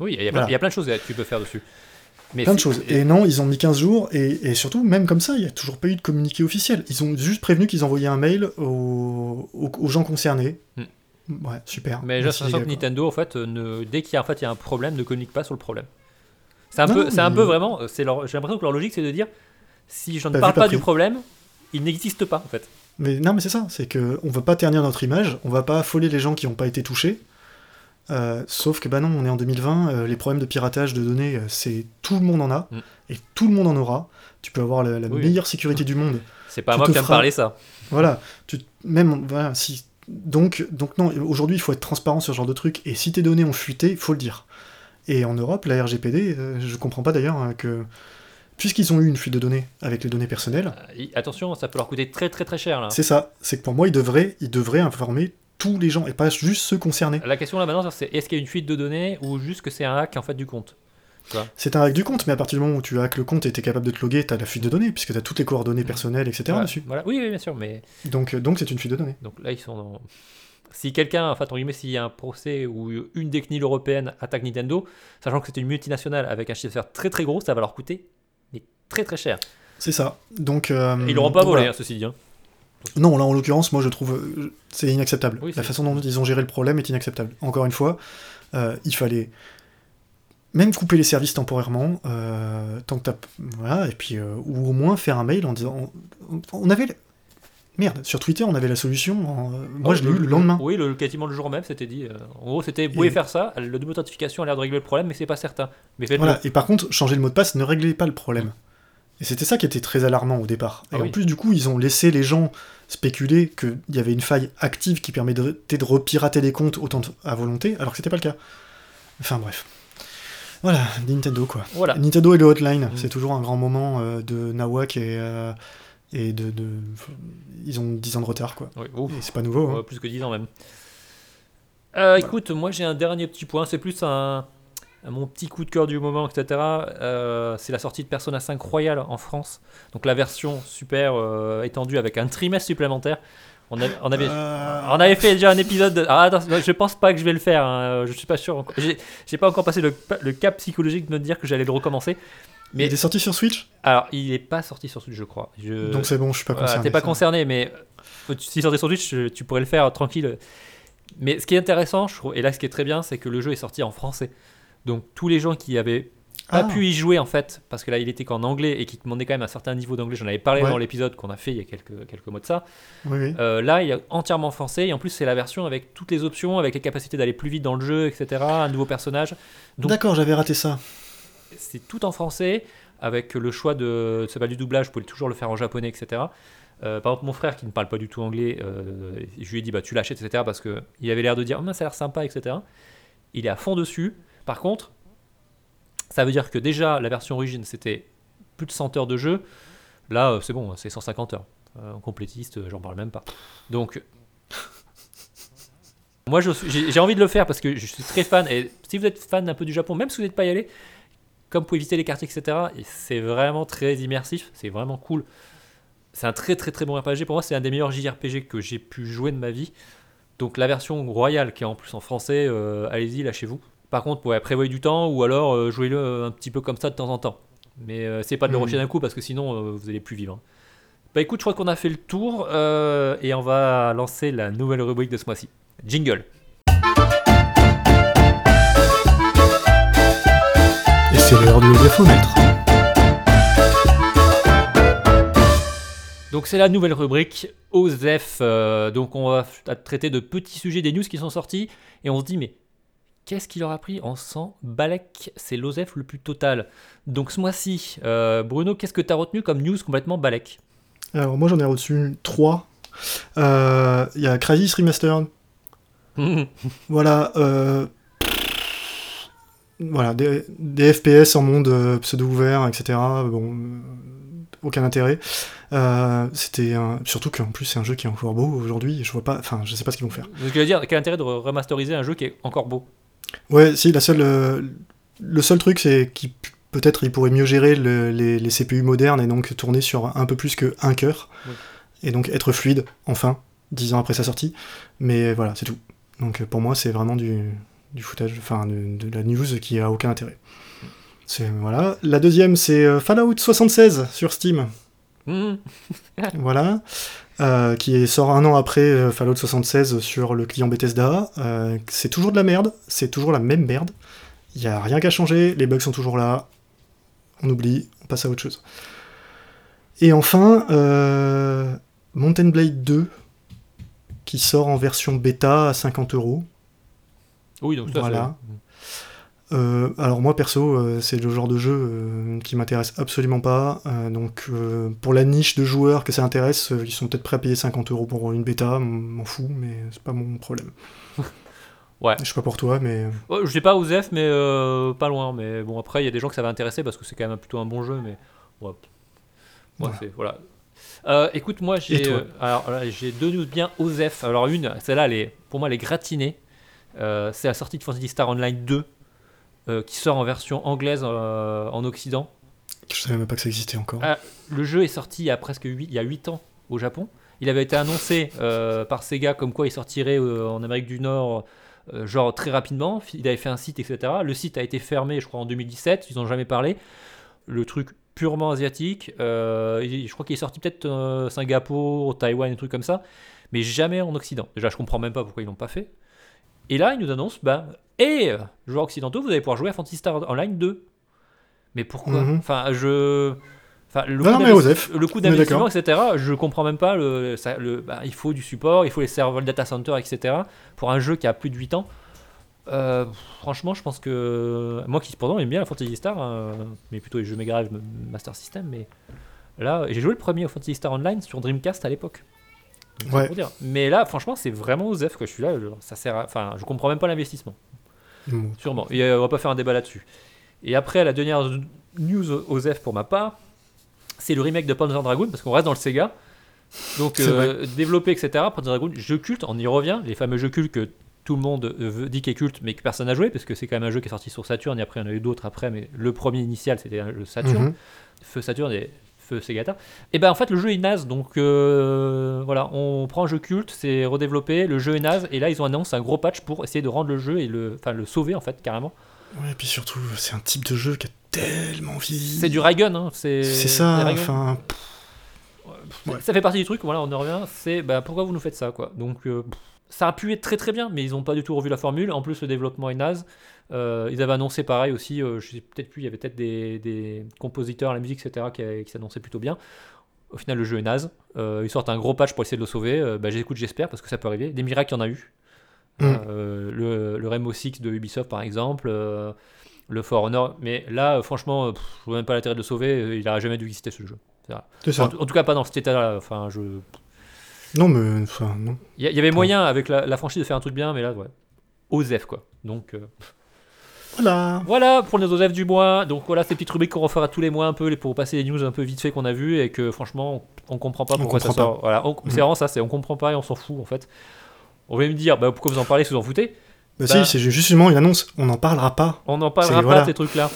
oui, il y, a plein- Voilà. il y a plein de choses que tu peux faire dessus. Mais plein de choses. Et non, ils ont mis 15 jours, et, et surtout, même comme ça, il n'y a toujours pas eu de communiqué officiel. Ils ont juste prévenu qu'ils envoyaient un mail aux, aux- aux gens concernés. Hmm. Ouais, super. Mais j'ai l'impression que. Nintendo, en fait, ne, dès qu'il y a, en fait, il y a un problème, ne communique pas sur le problème. C'est un, Non, peu, c'est un mais- peu vraiment. J'ai l'impression que leur logique, c'est de dire si je ne parle pas du problème, il n'existe pas, en fait. Mais non, mais c'est ça, c'est que on veut pas ternir notre image, on va pas affoler les gens qui n'ont pas été touchés. Euh, sauf que bah non, on est en 2020, euh, les problèmes de piratage de données, euh, c'est tout le monde en a Mm. et tout le monde en aura. Tu peux avoir la, la Oui. meilleure sécurité du monde. C'est pas à moi qui viens me parler ça. Voilà, tu même voilà, si donc donc non, aujourd'hui il faut être transparent sur ce genre de truc et si tes données ont fuité, il faut le dire. Et en Europe, la RGPD, euh, je comprends pas d'ailleurs hein, que puisqu'ils ont eu une fuite de données avec les données personnelles, Euh, Attention, ça peut leur coûter très très très cher là. c'est ça, c'est que pour moi ils devraient ils devraient informer tous les gens et pas juste ceux concernés. La question là maintenant, c'est est-ce qu'il y a une fuite de données ou juste que c'est un hack en fait du compte C'est un hack du compte, mais à partir du moment où tu hackes le compte et t'es capable de te loguer, t'as la fuite de données, puisque t'as toutes les coordonnées personnelles, etc. voilà, dessus. voilà. Oui, oui, bien sûr, mais Donc, euh, donc c'est une fuite de données. donc là ils sont dans. Si quelqu'un, en fait, entre guillemets, s'il y a un procès où une des CNIL européennes attaque Nintendo, sachant que c'est une multinationale avec un chiffre d'affaires très très gros, ça va leur coûter très très cher. C'est ça. Donc, euh, Et ils l'auront pas volé, voilà. hein, ceci dit. hein. Non, là en l'occurrence, moi je trouve euh, c'est inacceptable. Oui, la façon dont ils ont géré le problème est inacceptable. Encore une fois, euh, il fallait même couper les services temporairement, euh, tant que t'as voilà, et puis ou au moins faire un mail en disant on, on avait merde sur Twitter on avait la solution. en- moi Oh, je l'ai eu le lendemain. Oui, le, quasiment le jour même, c'était dit. en gros, c'était vous pouvez Et- faire ça, le double authentification a l'air de régler le problème, mais c'est pas certain. Mais. Voilà, et par contre, changer le mot de passe ne réglait pas le problème. Et c'était ça qui était très alarmant au départ. Et Ah en oui. plus, du coup, ils ont laissé les gens spéculer qu'il y avait une faille active qui permettait de repirater des comptes autant à volonté, alors que c'était pas le cas. Enfin bref. Voilà, Nintendo quoi. Voilà. Nintendo et le hotline, Mm. c'est toujours un grand moment euh, de Nawak et, euh, et de, de- Ils ont 10 ans de retard quoi. Oui. Et c'est pas nouveau. hein. Plus que 10 ans même. Euh, Écoute, moi j'ai un dernier petit point, c'est plus un- mon petit coup de cœur du moment, etc. Euh, c'est la sortie de Persona 5 Royal en France. Donc la version super euh, étendue avec un trimestre supplémentaire. On, avait- on avait, Euh, on avait fait déjà un épisode. De... Ah, attends, je pense pas que je vais le faire. hein, Je suis pas sûr. J'ai pas encore passé le, le cap psychologique de me dire que j'allais le recommencer. Mais Il est sorti sur Switch, alors, il est pas sorti sur Switch, je crois. Je... donc c'est bon, je suis pas concerné. T'es pas concerné, mais si sortait sur Twitch, euh, tu pourrais le faire tranquille. Mais ce qui est intéressant, je trouve, et là ce qui est très bien, c'est que le jeu est sorti en français. Donc tous les gens qui avaient pas Ah. pu y jouer en fait, parce que là il était qu'en anglais et qui demandaient quand même un certain niveau d'anglais, j'en avais parlé Ouais. dans l'épisode qu'on a fait il y a quelques, quelques mois de ça. Oui, oui. Euh, là il est entièrement français et en plus c'est la version avec toutes les options, avec les capacités d'aller plus vite dans le jeu, etc. Un nouveau personnage. D'accord, j'avais raté ça. c'est tout en français avec le choix de c'est pas du doublage vous pouvez toujours le faire en japonais etc Euh, par exemple mon frère qui ne parle pas du tout anglais euh, je lui ai dit bah tu l'achètes etc parce que il avait l'air de dire oh, ça a l'air sympa etc il est à fond dessus par contre ça veut dire que déjà la version origine c'était plus de 100 heures de jeu là euh, c'est bon c'est 150 heures Euh, en complétiste euh, j'en parle même pas donc moi j'ai envie de le faire parce que je suis très fan et si vous êtes fan un peu du Japon même si vous n'êtes pas y allé comme pour éviter les quartiers, etc. Et c'est vraiment très immersif, c'est vraiment cool. C'est un très très très bon RPG. Pour moi, c'est un des meilleurs JRPG que j'ai pu jouer de ma vie. Donc la version royale, qui est en plus en français, allez-y, lâchez-vous. Par contre, ouais, prévoyez du temps ou alors euh, jouez-le un petit peu comme ça de temps en temps. Mais euh, c'est pas de le Mhm. rusher d'un coup parce que sinon euh, vous allez plus vivre. hein. Bah écoute, je crois qu'on a fait le tour euh, et on va lancer la nouvelle rubrique de ce mois-ci. Jingle. Et c'est l'heure du défomètre. Donc c'est la nouvelle rubrique OZEF. euh, donc on va traiter de petits sujets des news qui sont sortis et on se dit mais qu'est-ce qu'il leur a pris en 100 balèques? C'est l'OZEF le plus total. Donc ce mois-ci, euh, Bruno, qu'est-ce que tu as retenu comme news complètement balèque? Alors moi j'en ai reçu trois. Euh, Il y a Crysis Remastered. Voilà. euh, Voilà, des, des FPS en monde pseudo-ouvert, etc. Bon, aucun intérêt. Euh, C'était un... surtout qu'en plus c'est un jeu qui est encore beau aujourd'hui. Je vois pas, enfin, je sais pas ce qu'ils vont faire. Ce que je veux dire, quel intérêt de remasteriser un jeu qui est encore beau? Ouais, si, la seule, euh, le seul truc, c'est qu'il peut-être il pourrait mieux gérer le- les, les CPU modernes et donc tourner sur un peu plus que un cœur. Et donc être fluide, enfin, dix ans après sa sortie. Mais voilà, c'est tout. Donc euh, pour moi, c'est vraiment du, du footage, enfin, de, de la news qui a aucun intérêt. C'est, voilà. La deuxième, c'est euh, Fallout 76 sur Steam. Mhm. Voilà. Euh, qui sort un an après euh, Fallout 76 sur le client Bethesda. Euh, c'est toujours de la merde, c'est toujours la même merde. Il n'y a rien qu'à changer, les bugs sont toujours là. On oublie, on passe à autre chose. Et enfin, euh, Mountain Blade 2, qui sort en version bêta à 50 euros. Oui, donc ça, Voilà. Euh, alors moi perso, euh, c'est le genre de jeu euh, qui m'intéresse absolument pas. Euh, donc pour la niche de joueurs que ça intéresse, ils sont peut-être prêts à payer 50 euros pour une bêta, m'en fous, mais c'est pas mon problème. Ouais. Je sais pas pour toi, mais je l'ai pas OZEF, mais pas loin. Mais bon, après, il y a des gens que ça va intéresser parce que c'est quand même plutôt un bon jeu. Mais ouais, Ouais, Voilà. c'est- voilà. Euh, écoute, moi, j'ai euh, alors j'ai deux news bien OZEF. Alors une, celle-là, elle est pour moi, elle est gratinée. Euh, c'est la sortie de Fantasy Star Online 2 euh, qui sort en version anglaise euh, en Occident. je savais même pas que ça existait encore. Ah. Le jeu est sorti il y a presque 8, il y a 8 ans au Japon. Il avait été annoncé euh, par Sega comme quoi il sortirait en Amérique du Nord genre très rapidement. Il avait fait un site, etc. Le site a été fermé, je crois, en 2017. Ils n'ont jamais parlé. Le truc purement asiatique. je crois qu'il est sorti peut-être Singapour, Taïwan, des trucs comme ça. Mais jamais en Occident. Déjà, je comprends même pas pourquoi ils l'ont pas fait. Et là, ils nous annoncent, bah, et joueurs occidentaux, vous allez pouvoir jouer à Fantasy Star Online 2. Mais pourquoi Mhm. Enfin, je. Enfin, le Non, Osef, le d'investissement, etc., je comprends même pas. Le, ça- le, bah, il faut du support, il faut les serveurs, le data center, etc. Pour un jeu qui a plus de 8 ans. Euh, franchement, je pense que. Moi qui, pourtant, aime bien la Fantasy Star, hein, mais plutôt les jeux Mega Drive Master System, mais là, j'ai joué le premier au Fantasy Star Online sur Dreamcast à l'époque. Ouais. Mais là, franchement, c'est vraiment OZEF que je suis là. je- ça sert à- Enfin, je comprends même pas l'investissement. Sûrement. Et euh, on va pas faire un débat là-dessus. Et après, la dernière news OZEF pour ma part, c'est le remake de Panzer Dragoon, parce qu'on reste dans le Sega. Donc, euh, développé, etc. Panzer Dragoon, jeu culte, on y revient. Les fameux jeux cultes que tout le monde euh, veut- dit qu'est culte, mais que personne n'a joué, parce que c'est quand même un jeu qui est sorti sur Saturn, et après, il y en a eu d'autres après, mais le premier initial, c'était le Saturn. Mhm. Feu Saturn et Feu Segata. Et ben en fait le jeu est naze donc euh, voilà on prend un jeu culte c'est redéveloppé le jeu est naze et là ils ont annoncé un gros patch pour essayer de rendre le jeu et le enfin le sauver en fait carrément. Ouais, et puis surtout, c'est un type de jeu qui a tellement vieilli. C'est du Raygun hein, c'est C'est ça, enfin. ouais. Ça fait partie du truc voilà on en revient c'est bah, pourquoi vous nous faites ça quoi donc euh, ça a pu être très très bien mais ils ont pas du tout revu la formule en plus le développement est naze Euh, ils avaient annoncé pareil aussi euh, je sais peut-être plus il y avait peut-être des, des compositeurs à la musique etc qui, qui s'annonçaient plutôt bien Au final, le jeu est naze. Euh, ils sortent un gros patch pour essayer de le sauver. Bah, j'écoute, j'espère, parce que ça peut arriver. Des miracles, il y en a eu. Mm. Le, le Rainbow Six de Ubisoft, par exemple. le For Honor. Mais là, franchement, pff, je vois même pas l'intérêt de le sauver. Il n'aurait jamais dû exister ce jeu. C'est ça. En, en tout cas, pas dans cet état-là. Enfin, je. Non, mais. Enfin, non. Il y, avait moyen avec la, la franchise de faire un truc bien, mais là, ouais. Osef, quoi. Donc. euh, Voilà. Voilà pour nos Osef du mois. Donc voilà ces petites rubriques qu'on refera tous les mois un peu pour passer les news un peu vite fait qu'on a vu et que franchement on, on comprend pas On pourquoi ça comprend sort. Voilà, on- c'est Mhm. vraiment ça, c'est on comprend pas et on s'en fout en fait. On va me dire bah, pourquoi vous en parlez si vous en foutez? Bah, Bah. si, c'est justement une annonce. On n'en parlera pas. On n'en parlera pas voilà. ces trucs là.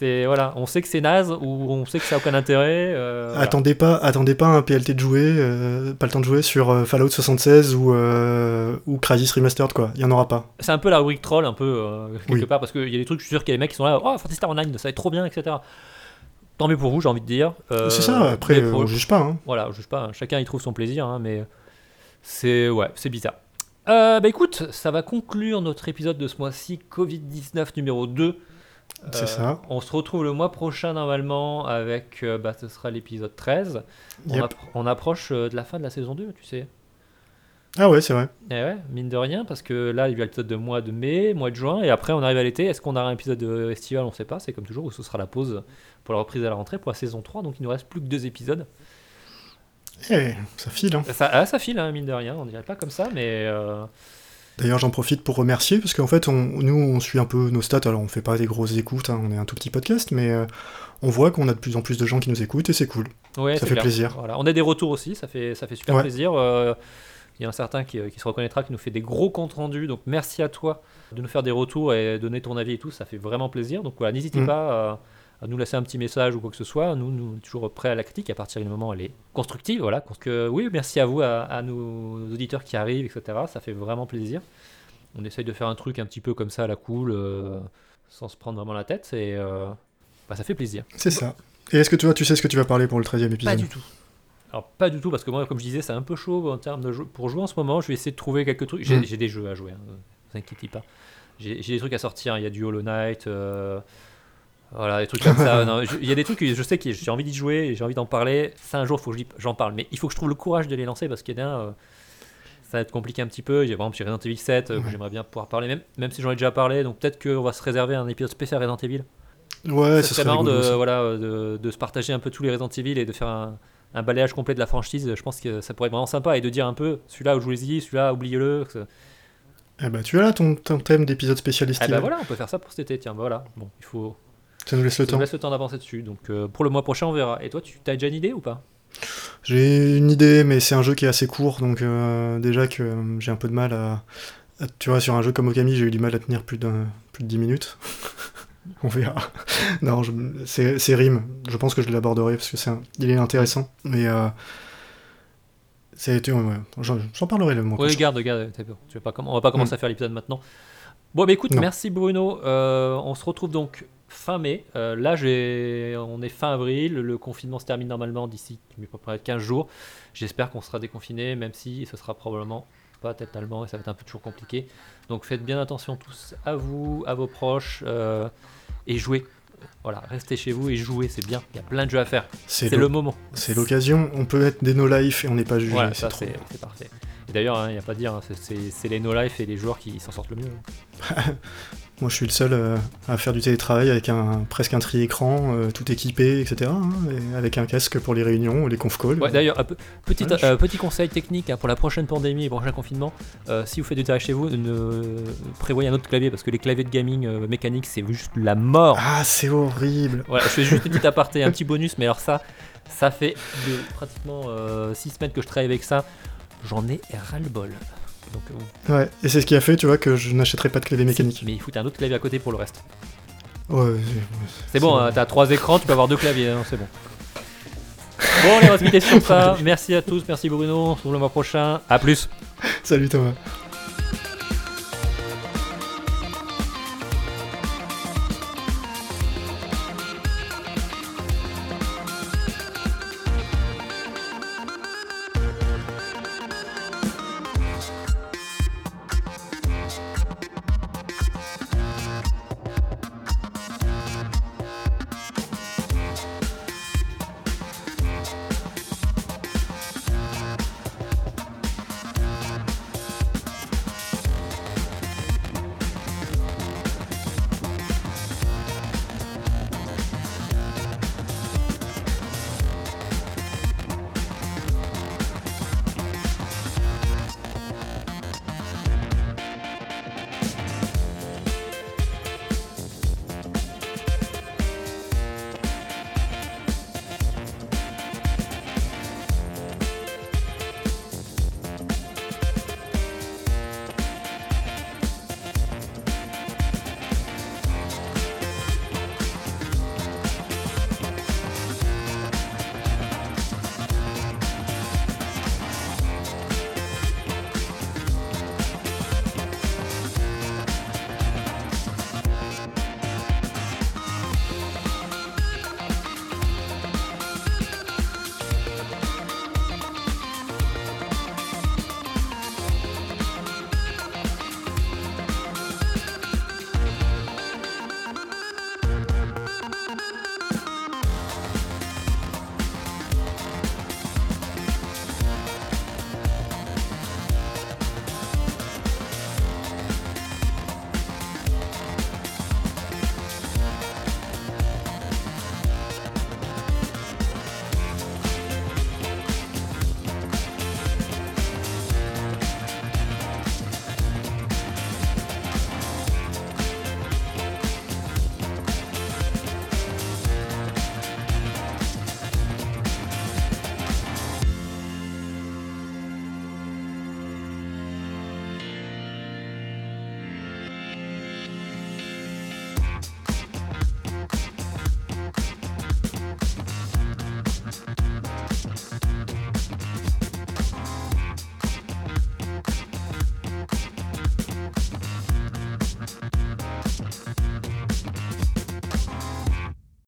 C'est voilà, on sait que c'est naze ou on sait que ça a aucun intérêt. euh, voilà. Attendez pas, attendez pas un PLT de jouer, euh, pas le temps de jouer sur euh, Fallout 76 ou, euh, ou Crysis Remastered, quoi. Il y en aura pas. C'est un peu la rubrique troll un peu quelque Oui. part parce qu'il y a des trucs, je suis sûr qu'il y a des mecs qui sont là, oh Fantasy Star Online, ça va être trop bien, etc. tant mieux pour vous, j'ai envie de dire. C'est ça, après, on juge pas. Hein. Voilà, on juge pas, hein. chacun y trouve son plaisir, hein, mais c'est ouais, c'est bizarre. Bah écoute, ça va conclure notre épisode de ce mois-ci, Covid-19 numéro 2. C'est Euh, ça. On se retrouve le mois prochain normalement avec, euh, bah, ce sera l'épisode 13. On, Yep. appro- on approche euh, de la fin de la saison 2, tu sais. Ah ouais, c'est vrai. Eh ouais, mine de rien, parce que là, il y a l'épisode de mois de mai, mois de juin, et après on arrive à l'été. Est-ce qu'on aura un épisode estival? On sait pas, c'est comme toujours, ou ce sera la pause pour la reprise à la rentrée pour la saison 3, donc il nous reste plus que deux épisodes. Eh, ça file. Hein. Ça, ah, ça file, hein, mine de rien, on dirait pas comme ça, mais D'ailleurs, j'en profite pour remercier, parce qu'en fait, on, nous, on suit un peu nos stats. Alors, on fait pas des grosses écoutes, hein, on est un tout petit podcast, mais euh, on voit qu'on a de plus en plus de gens qui nous écoutent, et c'est cool. ouais, Ça fait clair. plaisir. Voilà. On a des retours aussi, ça fait, ça fait super Ouais. plaisir. Euh, Il y a un certain qui, qui se reconnaîtra, qui nous fait des gros comptes rendus, donc merci à toi de nous faire des retours et donner ton avis et tout, ça fait vraiment plaisir. Donc voilà, n'hésitez Mm. pas à, à nous laisser un petit message ou quoi que ce soit. Nous, nous toujours prêts à la critique à partir du moment où elle est constructive. Voilà. Donc euh, oui, merci à vous, à, à nos auditeurs qui arrivent, etc. Ça fait vraiment plaisir. On essaye de faire un truc un petit peu comme ça à la cool, euh, sans se prendre vraiment la tête, et euh, bah, ça fait plaisir. C'est ça. Et est-ce que toi, tu sais ce que tu vas parler pour le 13 e épisode? Pas du tout. Alors pas du tout parce que moi comme je disais c'est un peu chaud en termes de jeu. Pour jouer en ce moment je vais essayer de trouver quelques trucs. J'ai Mm. des jeux à jouer, hein, ne vous inquiétez pas. J'ai j'ai des trucs à sortir, il y a du Hollow Knight, euh, voilà des trucs comme ça. Il y a des trucs que je sais que j'ai envie d'y jouer j'ai envie d'en parler. Ça un jour faut que j'en parle. Mais il faut que je trouve le courage de les lancer parce qu'il y en a euh, ça va être compliqué un petit peu. J'ai par exemple j'ai Resident Evil 7 euh, que j'aimerais bien pouvoir parler même, même si j'en ai déjà parlé. Donc peut-être qu'on va se réserver un épisode spécial Resident Evil. Ouais, Ça ce serait serait marrant de, voilà, euh, de, de se partager un peu tous les Resident Evil et de faire un, un balayage complet de la franchise. Je pense que ça pourrait être vraiment sympa et de dire un peu celui-là, jouez-y, celui-là, oubliez-le. Eh bah, tu as là ton, ton thème d'épisode spécial Ah estival. bah voilà, on peut faire ça pour cet été. Tiens, bah voilà. Bon, il faut. Ça nous laisse le Ça temps. nous laisse le temps d'avancer dessus. Donc euh, pour le mois prochain, on verra. Et toi, tu as déjà une idée ou pas? J'ai une idée, mais c'est un jeu qui est assez court, donc euh, déjà que euh, j'ai un peu de mal à, à- Tu vois, sur un jeu comme Okami, j'ai eu du mal à tenir plus, d'un- plus de 10 minutes. On verra. non, c'est c'est Rim. Je pense que je l'aborderai parce que c'est il est intéressant. Mais c'est ouais, ouais, j'en parlerai le mois Oui, prochain. garde, garde. Tu vas pas on va pas commencer Mm. à faire l'épisode maintenant. Bon, bah écoute, Non. merci Bruno. Euh, on se retrouve donc fin mai. Euh, là, on est fin avril. Le confinement se termine normalement d'ici à peu près 15 jours. J'espère qu'on sera déconfiné, même si ce sera probablement pas totalement et ça va être un peu toujours compliqué. Donc faites bien attention tous à vous, à vos proches euh, et jouez. Voilà, restez chez vous et jouez, c'est bien. Il y a plein de jeux à faire. C'est le moment. c'est l'occasion. On peut être des no-life et on n'est pas jugé. Voilà, c'est trop. parfait. Et d'ailleurs, hein, il n'y a pas à dire, hein, c'est les no-life et les joueurs qui s'en sortent le mieux. Moi, je suis le seul euh, à faire du télétravail avec un presque un tri-écran, euh, tout équipé, etc. hein, et avec un casque pour les réunions, les conf calls. Ouais, d'ailleurs, petit, Ouais, je- euh, petit conseil technique hein, pour la prochaine pandémie et prochain confinement, euh, si vous faites du travail chez vous, ne prévoyez un autre clavier parce que les claviers de gaming mécanique c'est juste la mort. Ah, c'est horrible. Voilà, je fais juste une petite aparté, un petit bonus, mais alors ça, ça fait de pratiquement 6 semaines que je travaille avec ça, j'en ai ras-le-bol. Donc, euh, Ouais, et c'est ce qui a fait, tu vois, que je n'achèterai pas de clavier mécanique. mais il faut un autre clavier à côté pour le reste. Ouais, C'est bon, hein, t'as trois écrans, tu peux avoir deux claviers, hein, c'est bon. Bon, allez, on va se quitter sur ça. Merci à tous, merci Bruno, on se retrouve le mois prochain. À plus. Salut Thomas.